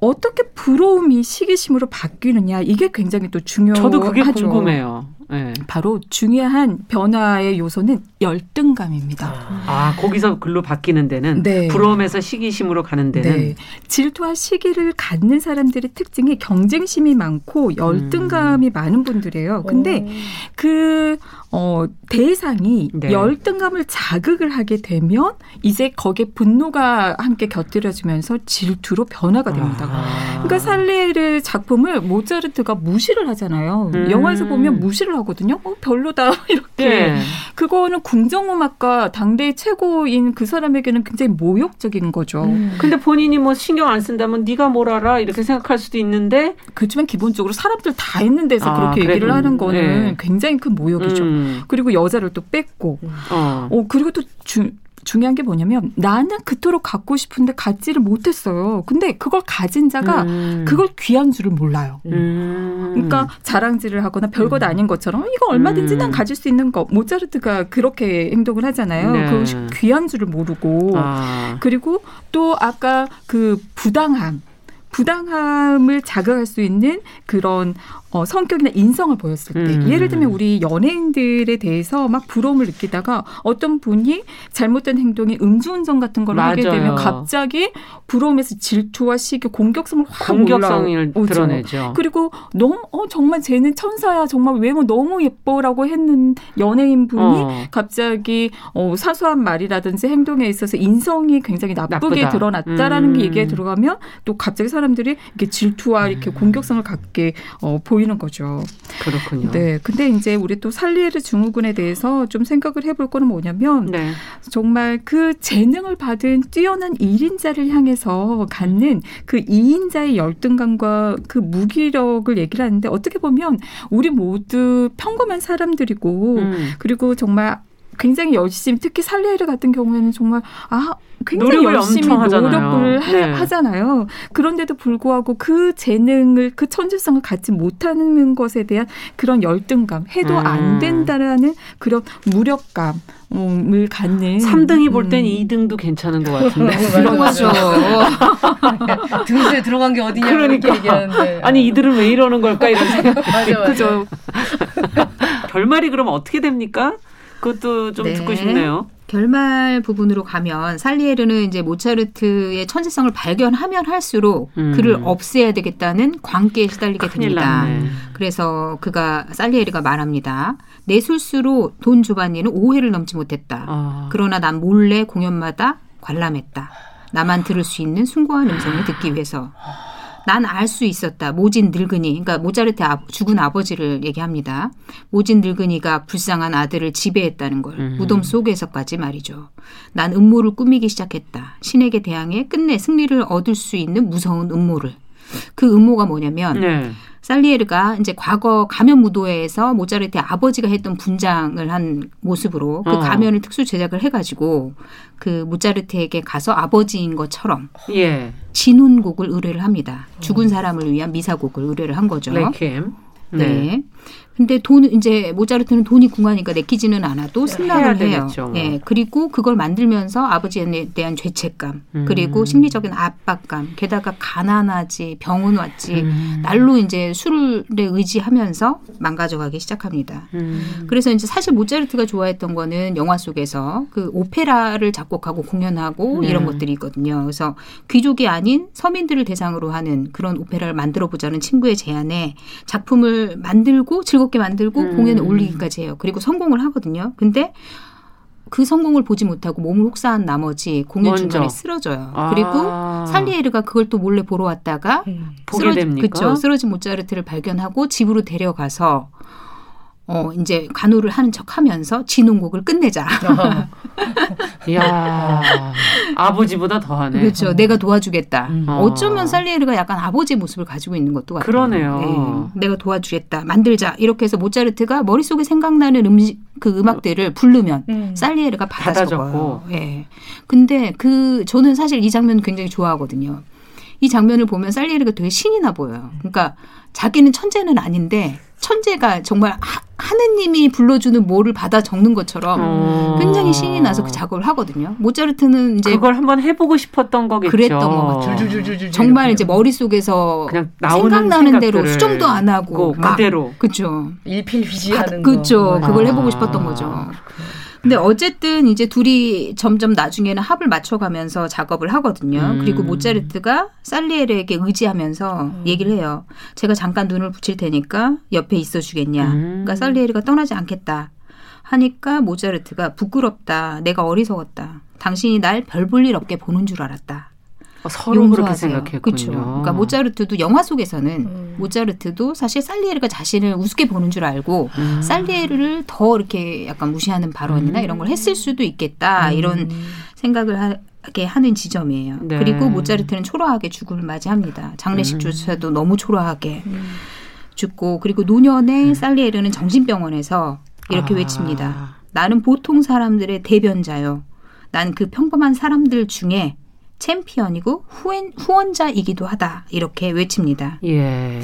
Speaker 5: 어떻게 부러움이 시기심으로 바뀌느냐 이게 굉장히 또 중요하죠.
Speaker 1: 저도 그게 궁금해요.
Speaker 5: 네. 바로 중요한 변화의 요소는 열등감입니다.
Speaker 1: 아, 거기서 글로 바뀌는 데는 네. 부러움에서 시기심으로 가는 데는 네.
Speaker 5: 질투와 시기를 갖는 사람들의 특징이 경쟁심이 많고 열등감이 음. 많은 분들이에요. 근데 오. 그 어, 대상이 네. 열등감을 자극을 하게 되면 이제 거기에 분노가 함께 곁들여지면서 질투로 변화가 됩니다. 아. 그러니까 살레르 작품을 모차르트가 무시를 하잖아요. 음. 영화에서 보면 무시를 하거든요. 어, 별로다 이렇게. 네. 그거는 궁정음악가 당대 최고인 그 사람에게는 굉장히 모욕적인 거죠. 음.
Speaker 1: 근데 본인이 뭐 신경 안 쓴다면 네가 뭘 알아 이렇게 생각할 수도 있는데
Speaker 5: 그렇지만 기본적으로 사람들 다 있는 데서 아, 그렇게 그래. 얘기를 하는 거는 네. 굉장히 큰 모욕이죠. 음. 음. 그리고 여자를 또 뺐고, 어. 어 그리고 또 주, 중요한 게 뭐냐면 나는 그토록 갖고 싶은데 갖지를 못했어요. 근데 그걸 가진 자가 음. 그걸 귀한 줄을 몰라요. 음. 그러니까 자랑질을 하거나 별것 음. 아닌 것처럼 이거 얼마든지 난 음. 가질 수 있는 거. 모차르트가 그렇게 행동을 하잖아요. 네. 그것이 귀한 줄을 모르고 아. 그리고 또 아까 그 부당함. 부당함을 자극할 수 있는 그런 어, 성격이나 인성을 보였을 때 음. 예를 들면 우리 연예인들에 대해서 막 부러움을 느끼다가 어떤 분이 잘못된 행동이 음주운전 같은 걸 맞아요. 하게 되면 갑자기 부러움에서 질투와 시기 공격성을 확 공격성을
Speaker 1: 드러내죠.
Speaker 5: 그리고 너무 어 정말 쟤는 천사야 정말 외모 너무 예뻐라고 했는 연예인 분이 어. 갑자기 어, 사소한 말이라든지 행동에 있어서 인성이 굉장히 나쁘게 나쁘다. 드러났다라는 음. 게 얘기에 들어가면 또 갑자기 사람 들이 이렇게 질투와 이렇게 음. 공격성을 갖게 어, 보이 보이는 거죠.
Speaker 1: 그렇군요.
Speaker 5: 네. 근데 이제 우리 또 살리에르 증후군에 대해서 좀 생각을 해볼 거는 뭐냐면 네. 정말 그 재능을 받은 뛰어난 일인자를 향해서 갖는 그 2인자의 열등감과 그 무기력을 얘기를 하는데 어떻게 보면 우리 모두 평범한 사람들이고 음. 그리고 정말 굉장히 열심히 특히 살리에르 같은 경우에는 정말 아 굉장히 열심히 노력을 하, 네. 하잖아요. 그런데도 불구하고 그 재능을 그 천재성을 갖지 못하는 것에 대한 그런 열등감, 해도 음. 안 된다라는 그런 무력감. 을 갖는
Speaker 1: 3등이 볼땐 음. 2등도 괜찮은 것 같은데
Speaker 3: 그런 거죠. 등수에 들어간 게 어디냐 그러니까 얘기하는데
Speaker 1: 아니 이들은 왜 이러는 걸까 이런 생각.
Speaker 3: 맞아, 맞아. 그죠.
Speaker 1: 결말이 그럼 어떻게 됩니까? 그것도 좀 네. 듣고 싶네요.
Speaker 4: 결말 부분으로 가면 살리에르는 이제 모차르트의 천재성을 발견하면 할수록 음. 그를 없애야 되겠다는 광기에 시달리게 됩니다. 났네. 그래서 그가 살리에르가 말합니다. 내 술수로 돈 조반니는 5회를 넘지 못했다. 아. 그러나 난 몰래 공연마다 관람했다. 나만 들을 수 있는 숭고한 음성을 듣기 위해서. 난 알 수 있었다. 모진 늙은이. 그러니까 모차르트 아, 죽은 아버지를 얘기합니다. 모진 늙은이가 불쌍한 아들을 지배했다는 걸. 음. 무덤 속에서까지 말이죠. 난 음모를 꾸미기 시작했다. 신에게 대항해 끝내 승리를 얻을 수 있는 무서운 음모를. 그 음모가 뭐냐면 네. 살리에르가 이제 과거 가면 무도회에서 모차르트의 아버지가 했던 분장을 한 모습으로 그 어. 가면을 특수 제작을 해가지고 그 모차르트에게 가서 아버지인 것처럼 예. 진혼곡을 의뢰를 합니다. 죽은 사람을 위한 미사곡을 의뢰를 한 거죠.
Speaker 1: 레캠.
Speaker 4: 네. 네. 근데 돈 이제 모차르트는 돈이 궁하니까 내키지는 않아도 승낙을 해요. 예. 네. 그리고 그걸 만들면서 아버지에 대한 죄책감, 음. 그리고 심리적인 압박감, 게다가 가난하지, 병은 왔지, 음. 날로 이제 술에 의지하면서 망가져가기 시작합니다. 음. 그래서 이제 사실 모차르트가 좋아했던 거는 영화 속에서 그 오페라를 작곡하고 공연하고 네. 이런 것들이 있거든요. 그래서 귀족이 아닌 서민들을 대상으로 하는 그런 오페라를 만들어 보자는 친구의 제안에 작품을 만들고 즐거 즐겁게 만들고 음. 공연에 올리기까지 해요. 그리고 성공을 하거든요. 근데 그 성공을 보지 못하고 몸을 혹사한 나머지 공연 먼저. 중간에 쓰러져요. 아. 그리고 살리에르가 그걸 또 몰래 보러 왔다가
Speaker 1: 음. 보게 쓰러지, 됩니까?
Speaker 4: 그렇죠. 쓰러진 모차르트를 발견하고 집으로 데려가서 어 이제 간호를 하는 척 하면서 진홍곡을 끝내자.
Speaker 1: 야 아버지보다 더하네.
Speaker 4: 그렇죠. 내가 도와주겠다. 음. 어쩌면 살리에르가 약간 아버지 모습을 가지고 있는 것도 같아요.
Speaker 1: 그러네요.
Speaker 4: 네. 내가 도와주겠다. 만들자. 이렇게 해서 모차르트가 머릿속에 생각나는 음식 그 음악들을 부르면 음. 살리에르가 받아 적어요. 예. 네. 근데 그 저는 사실 이 장면 굉장히 좋아하거든요. 이 장면을 보면 살리에르가 되게 신이 나 보여요. 그러니까 자기는 천재는 아닌데 천재가 정말 하, 하느님이 불러주는 뭐를 받아 적는 것처럼 어. 굉장히 신이 나서 그 작업을 하거든요. 모차르트는 이제
Speaker 1: 그걸 한번 해보고 싶었던 거겠죠.
Speaker 4: 그랬던 거 같아요. 정말 이제 머릿 속에서 그냥 생각나는 대로 수정도 안 하고
Speaker 1: 그대로
Speaker 3: 그렇죠. 일필휘지하는
Speaker 4: 그렇죠. 그걸 해보고 싶었던 아. 거죠. 근데 어쨌든 이제 둘이 점점 나중에는 합을 맞춰가면서 작업을 하거든요. 음. 그리고 모차르트가 살리에르에게 의지하면서 음. 얘기를 해요. 제가 잠깐 눈을 붙일 테니까 옆에 있어 주겠냐. 음. 그러니까 살리에르가 떠나지 않겠다. 하니까 모차르트가 부끄럽다. 내가 어리석었다. 당신이 날 별 볼 일 없게 보는 줄 알았다.
Speaker 1: 어, 서로 용서하세요. 그렇게 생각했군요. 그렇죠.
Speaker 4: 그러니까 모차르트도 영화 속에서는 음. 모차르트도 사실 살리에르가 자신을 우습게 보는 줄 알고 음. 살리에르를 더 이렇게 약간 무시하는 발언이나 음. 이런 걸 했을 수도 있겠다 음. 이런 생각을 하 게 하는 지점이에요. 네. 그리고 모차르트는 초라하게 죽음을 맞이합니다. 장례식조차도 음. 너무 초라하게 음. 죽고 그리고 노년에 살리에르는 정신병원에서 이렇게 아. 외칩니다. 나는 보통 사람들의 대변자요. 난 그 평범한 사람들 중에 챔피언이고 후엔, 후원자이기도 하다. 이렇게 외칩니다.
Speaker 1: 예.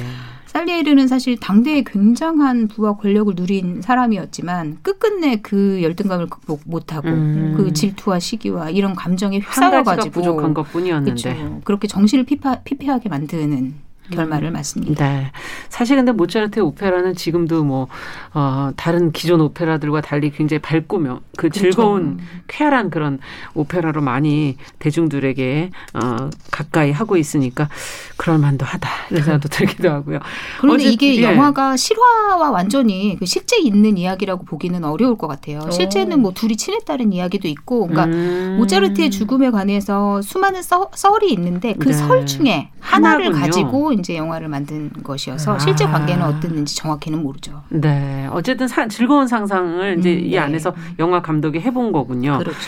Speaker 4: 살리에르는 사실 당대에 굉장한 부와 권력을 누린 사람이었지만 끝끝내 그 열등감을 극복 못하고 음. 그 질투와 시기와 이런 감정에 휩싸여가지고
Speaker 1: 부족한 것뿐이었는데
Speaker 4: 그렇죠. 그렇게 정신을 피파, 피폐하게 만드는 결말을 음. 맞습니다.
Speaker 1: 네. 사실 근데 모차르트의 오페라는 지금도 뭐 어, 다른 기존 오페라들과 달리 굉장히 밝고며 그 그렇죠. 즐거운 쾌활한 그런 오페라로 많이 대중들에게 어, 가까이 하고 있으니까 그럴 만도 하다 이런 생각도 들기도 하고요.
Speaker 4: 그런데 이게 예. 영화가 실화와 완전히 그 실제 있는 이야기라고 보기는 어려울 것 같아요. 오. 실제는 뭐 둘이 친했다는 이야기도 있고, 그러니까 음. 모차르트의 죽음에 관해서 수많은 썰, 이 있는데 그설 네. 중에 하나를 하나군요. 가지고 이제 영화를 만든 것이어서 실제 아. 관계는 어땠는지 정확히는 모르죠.
Speaker 1: 네, 어쨌든 사, 즐거운 상상을 이제 음, 이 네. 안에서 영화 감독이 해본 거군요.
Speaker 4: 그렇죠.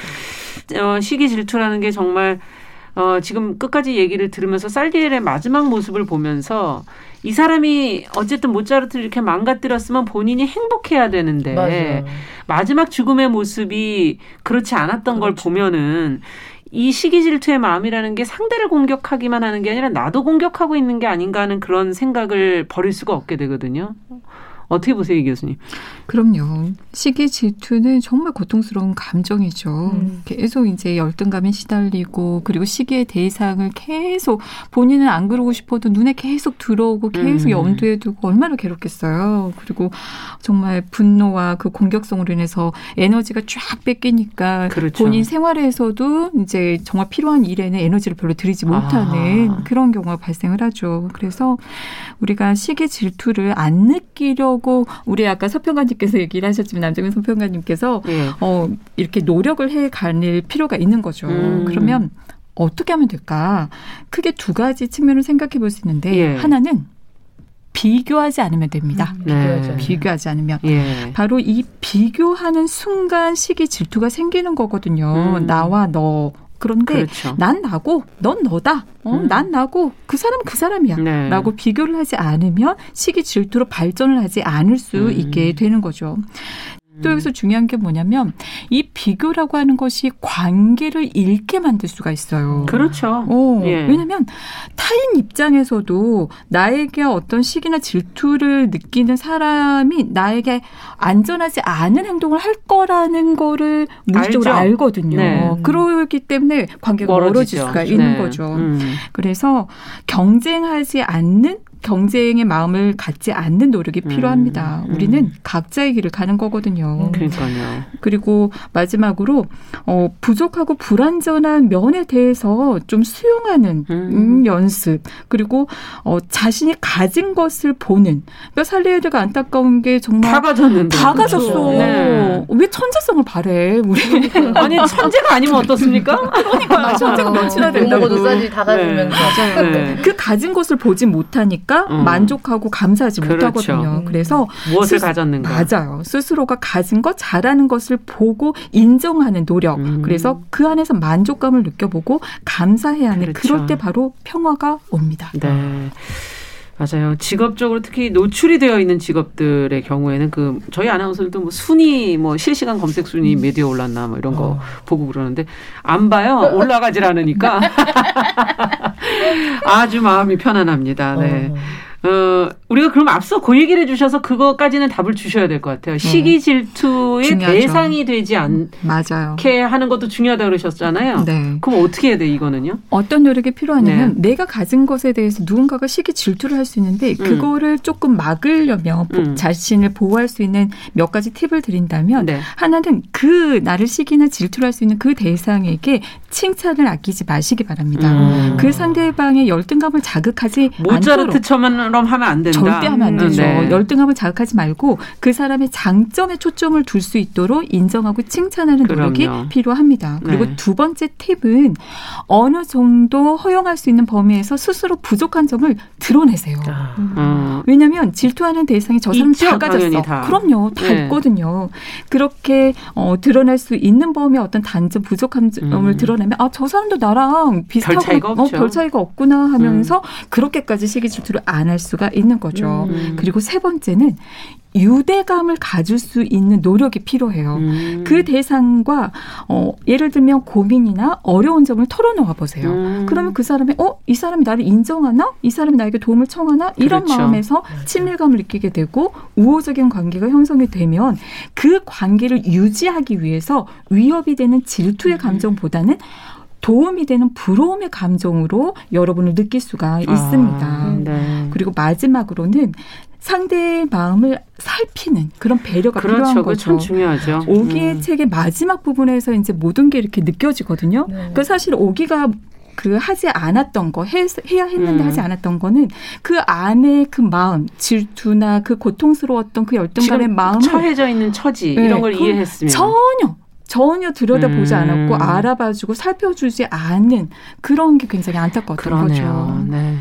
Speaker 1: 어, 시기 질투라는 게 정말 어, 지금 끝까지 얘기를 들으면서 쌀디엘의 마지막 모습을 보면서 이 사람이 어쨌든 모차르트를 이렇게 망가뜨렸으면 본인이 행복해야 되는데 맞아요. 마지막 죽음의 모습이 그렇지 않았던 그렇죠. 걸 보면은 이 시기 질투의 마음이라는 게 상대를 공격하기만 하는 게 아니라 나도 공격하고 있는 게 아닌가 하는 그런 생각을 버릴 수가 없게 되거든요. 어떻게 보세요, 이 교수님?
Speaker 5: 그럼요. 시기 질투는 정말 고통스러운 감정이죠. 음. 계속 이제 열등감에 시달리고 그리고 시기의 대상을 계속 본인은 안 그러고 싶어도 눈에 계속 들어오고 계속 음. 염두에 두고 얼마나 괴롭겠어요. 그리고 정말 분노와 그 공격성으로 인해서 에너지가 쫙 뺏기니까 그렇죠. 본인 생활에서도 이제 정말 필요한 일에는 에너지를 별로 들이지 못하는 아. 그런 경우가 발생을 하죠. 그래서 우리가 시기 질투를 안 느끼려고 우리 아까 서평가님께서 얘기를 하셨지만 남정현 서평가님께서 예. 어 이렇게 노력을 해 가릴 필요가 있는 거죠. 음. 그러면 어떻게 하면 될까? 크게 두 가지 측면을 생각해 볼 수 있는데 예. 하나는 비교하지 않으면 됩니다. 음, 네. 비교하지 않으면. 예. 바로 이 비교하는 순간 시기 질투가 생기는 거거든요. 음. 나와 너, 그런데 그렇죠. 난 나고 넌 너다. 어, 음. 난 나고 그 사람 그 사람이야. 네. 라고 비교를 하지 않으면 시기 질투로 발전을 하지 않을 수 음. 있게 되는 거죠. 또 여기서 중요한 게 뭐냐면 이 비교라고 하는 것이 관계를 잃게 만들 수가 있어요.
Speaker 1: 그렇죠.
Speaker 5: 어, 예. 왜냐하면 타인 입장에서도 나에게 어떤 시기나 질투를 느끼는 사람이 나에게 안전하지 않은 행동을 할 거라는 거를 무의식적으로 알죠. 알거든요. 네. 그러기 때문에 관계가 멀어지죠. 멀어질 수가 있는 네. 거죠. 음. 그래서 경쟁하지 않는 경쟁의 마음을 갖지 않는 노력이 음, 필요합니다. 음. 우리는 각자의 길을 가는 거거든요.
Speaker 1: 음, 그러니까요.
Speaker 5: 그리고 마지막으로 어, 부족하고 불완전한 면에 대해서 좀 수용하는 음. 음 연습 그리고 어, 자신이 가진 것을 보는 그러니까 살레르가 안타까운 게 정말
Speaker 1: 다 가졌는데
Speaker 5: 다 가졌어. 네. 왜 천재성을 바래 우리
Speaker 1: 아니 천재가 아니면 어떻습니까?
Speaker 5: 그러니까 천재가 몇이나 된다고
Speaker 3: 싸지 다 가지면 네.
Speaker 5: 맞아요. 네. 그 가진 것을 보지 못하니까 보니까 음. 만족하고 감사하지 그렇죠. 못하거든요. 음. 그래서
Speaker 1: 무엇을 스, 가졌는가
Speaker 5: 맞아요. 스스로가 가진 것 잘하는 것을 보고 인정하는 노력. 음. 그래서 그 안에서 만족감을 느껴보고 감사해야 하는 그렇죠. 그럴 때 바로 평화가 옵니다.
Speaker 1: 네. 맞아요. 직업적으로 특히 노출이 되어 있는 직업들의 경우에는 그 저희 아나운서들도 뭐 순위 뭐 실시간 검색 순위 메디어 올랐나 뭐 이런 거 어. 보고 그러는데 안 봐요. 올라가질 않으니까 아주 마음이 편안합니다. 네. 어. 어, 우리가 그럼 앞서 그 얘기를 해주셔서 그거까지는 답을 주셔야 될 것 같아요. 네. 시기 질투의 중 대상이 되지 않게 맞아요. 하는 것도 중요하다 고 그러셨잖아요. 네. 그럼 어떻게 해야 돼 이거는요?
Speaker 5: 어떤 노력이 필요하냐면 네. 내가 가진 것에 대해서 누군가가 시기 질투를 할 수 있는데 음. 그거를 조금 막으려면 음. 자신을 보호할 수 있는 몇 가지 팁을 드린다면 네. 하나는 그 나를 시기나 질투를 할 수 있는 그 대상에게 칭찬을 아끼지 마시기 바랍니다. 음. 그 상대방의 열등감을 자극하지
Speaker 1: 모차르트처럼 것처럼 하면 안 된다.
Speaker 5: 절대 하면 안 되죠. 네. 열등감을 자극하지 말고 그 사람의 장점에 초점을 둘 수 있도록 인정하고 칭찬하는 노력이 그럼요. 필요합니다. 그리고 네. 두 번째 팁은 어느 정도 허용할 수 있는 범위에서 스스로 부족한 점을 드러내세요. 아. 음. 왜냐하면 질투하는 대상이 저 사람 다 가졌어. 다. 그럼요, 다 네. 있거든요. 그렇게 어, 드러낼 수 있는 범위의 어떤 단점, 부족한 점을 음. 드러내면 아 저 사람도 나랑 비슷하고 별 차이가, 어, 별 차이가 없구나 하면서 음. 그렇게까지 시기 질투를 안할 수가 있는 거죠. 음. 그리고 세 번째는 유대감을 가질 수 있는 노력이 필요해요. 음. 그 대상과 어 예를 들면 고민이나 어려운 점을 털어놓아 보세요. 음. 그러면 그 사람이 어이 사람이 나를 인정하나? 이 사람이 나에게 도움을 청하나? 이런 그렇죠. 마음에서 친밀감을 느끼게 되고 우호적인 관계가 형성이 되면 그 관계를 유지하기 위해서 위협이 되는 질투의 음. 감정보다는 도움이 되는 부러움의 감정으로 여러분을 느낄 수가 아, 있습니다. 아, 네. 그리고 마지막으로는 상대의 마음을 살피는 그런 배려가 그렇죠. 필요한 거죠.
Speaker 1: 참 중요하죠.
Speaker 5: 오기의 음. 책의 마지막 부분에서 이제 모든 게 이렇게 느껴지거든요. 네. 그 사실 오기가 그 하지 않았던 거 해, 해야 했는데 음. 하지 않았던 거는 그 안에 그 마음 질투나 그 고통스러웠던 그 열등감의 마음을
Speaker 1: 처해져 있는 처지 네, 이런 걸 이해했으면
Speaker 5: 전혀 전혀 들여다보지 음. 않았고 알아봐주고 살펴주지 않는 그런 게 굉장히 안타까웠던 그러네요. 거죠. 네.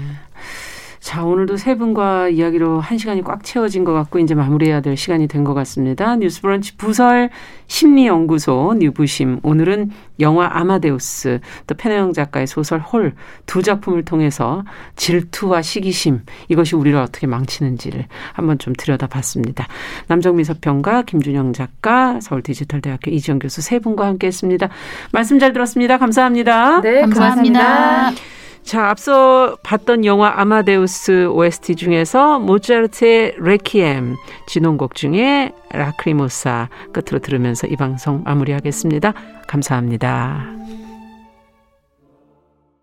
Speaker 1: 자, 오늘도 세 분과 이야기로 한 시간이 꽉 채워진 것 같고 이제 마무리해야 될 시간이 된 것 같습니다. 뉴스브런치 부설 심리연구소 뉴부심 오늘은 영화 아마데우스 또 페네영 작가의 소설 홀 두 작품을 통해서 질투와 시기심 이것이 우리를 어떻게 망치는지를 한번 좀 들여다봤습니다. 남정미 서평가 김준영 작가 서울 디지털대학교 이지영 교수 세 분과 함께했습니다. 말씀 잘 들었습니다. 감사합니다.
Speaker 4: 네, 감사합니다. 감사합니다.
Speaker 1: 자, 앞서 봤던 영화 아마데우스 OST 중에서 모차르트의 레퀴엠, 진홍곡 중에 라크리모사 끝으로 들으면서 이 방송 마무리하겠습니다. 감사합니다.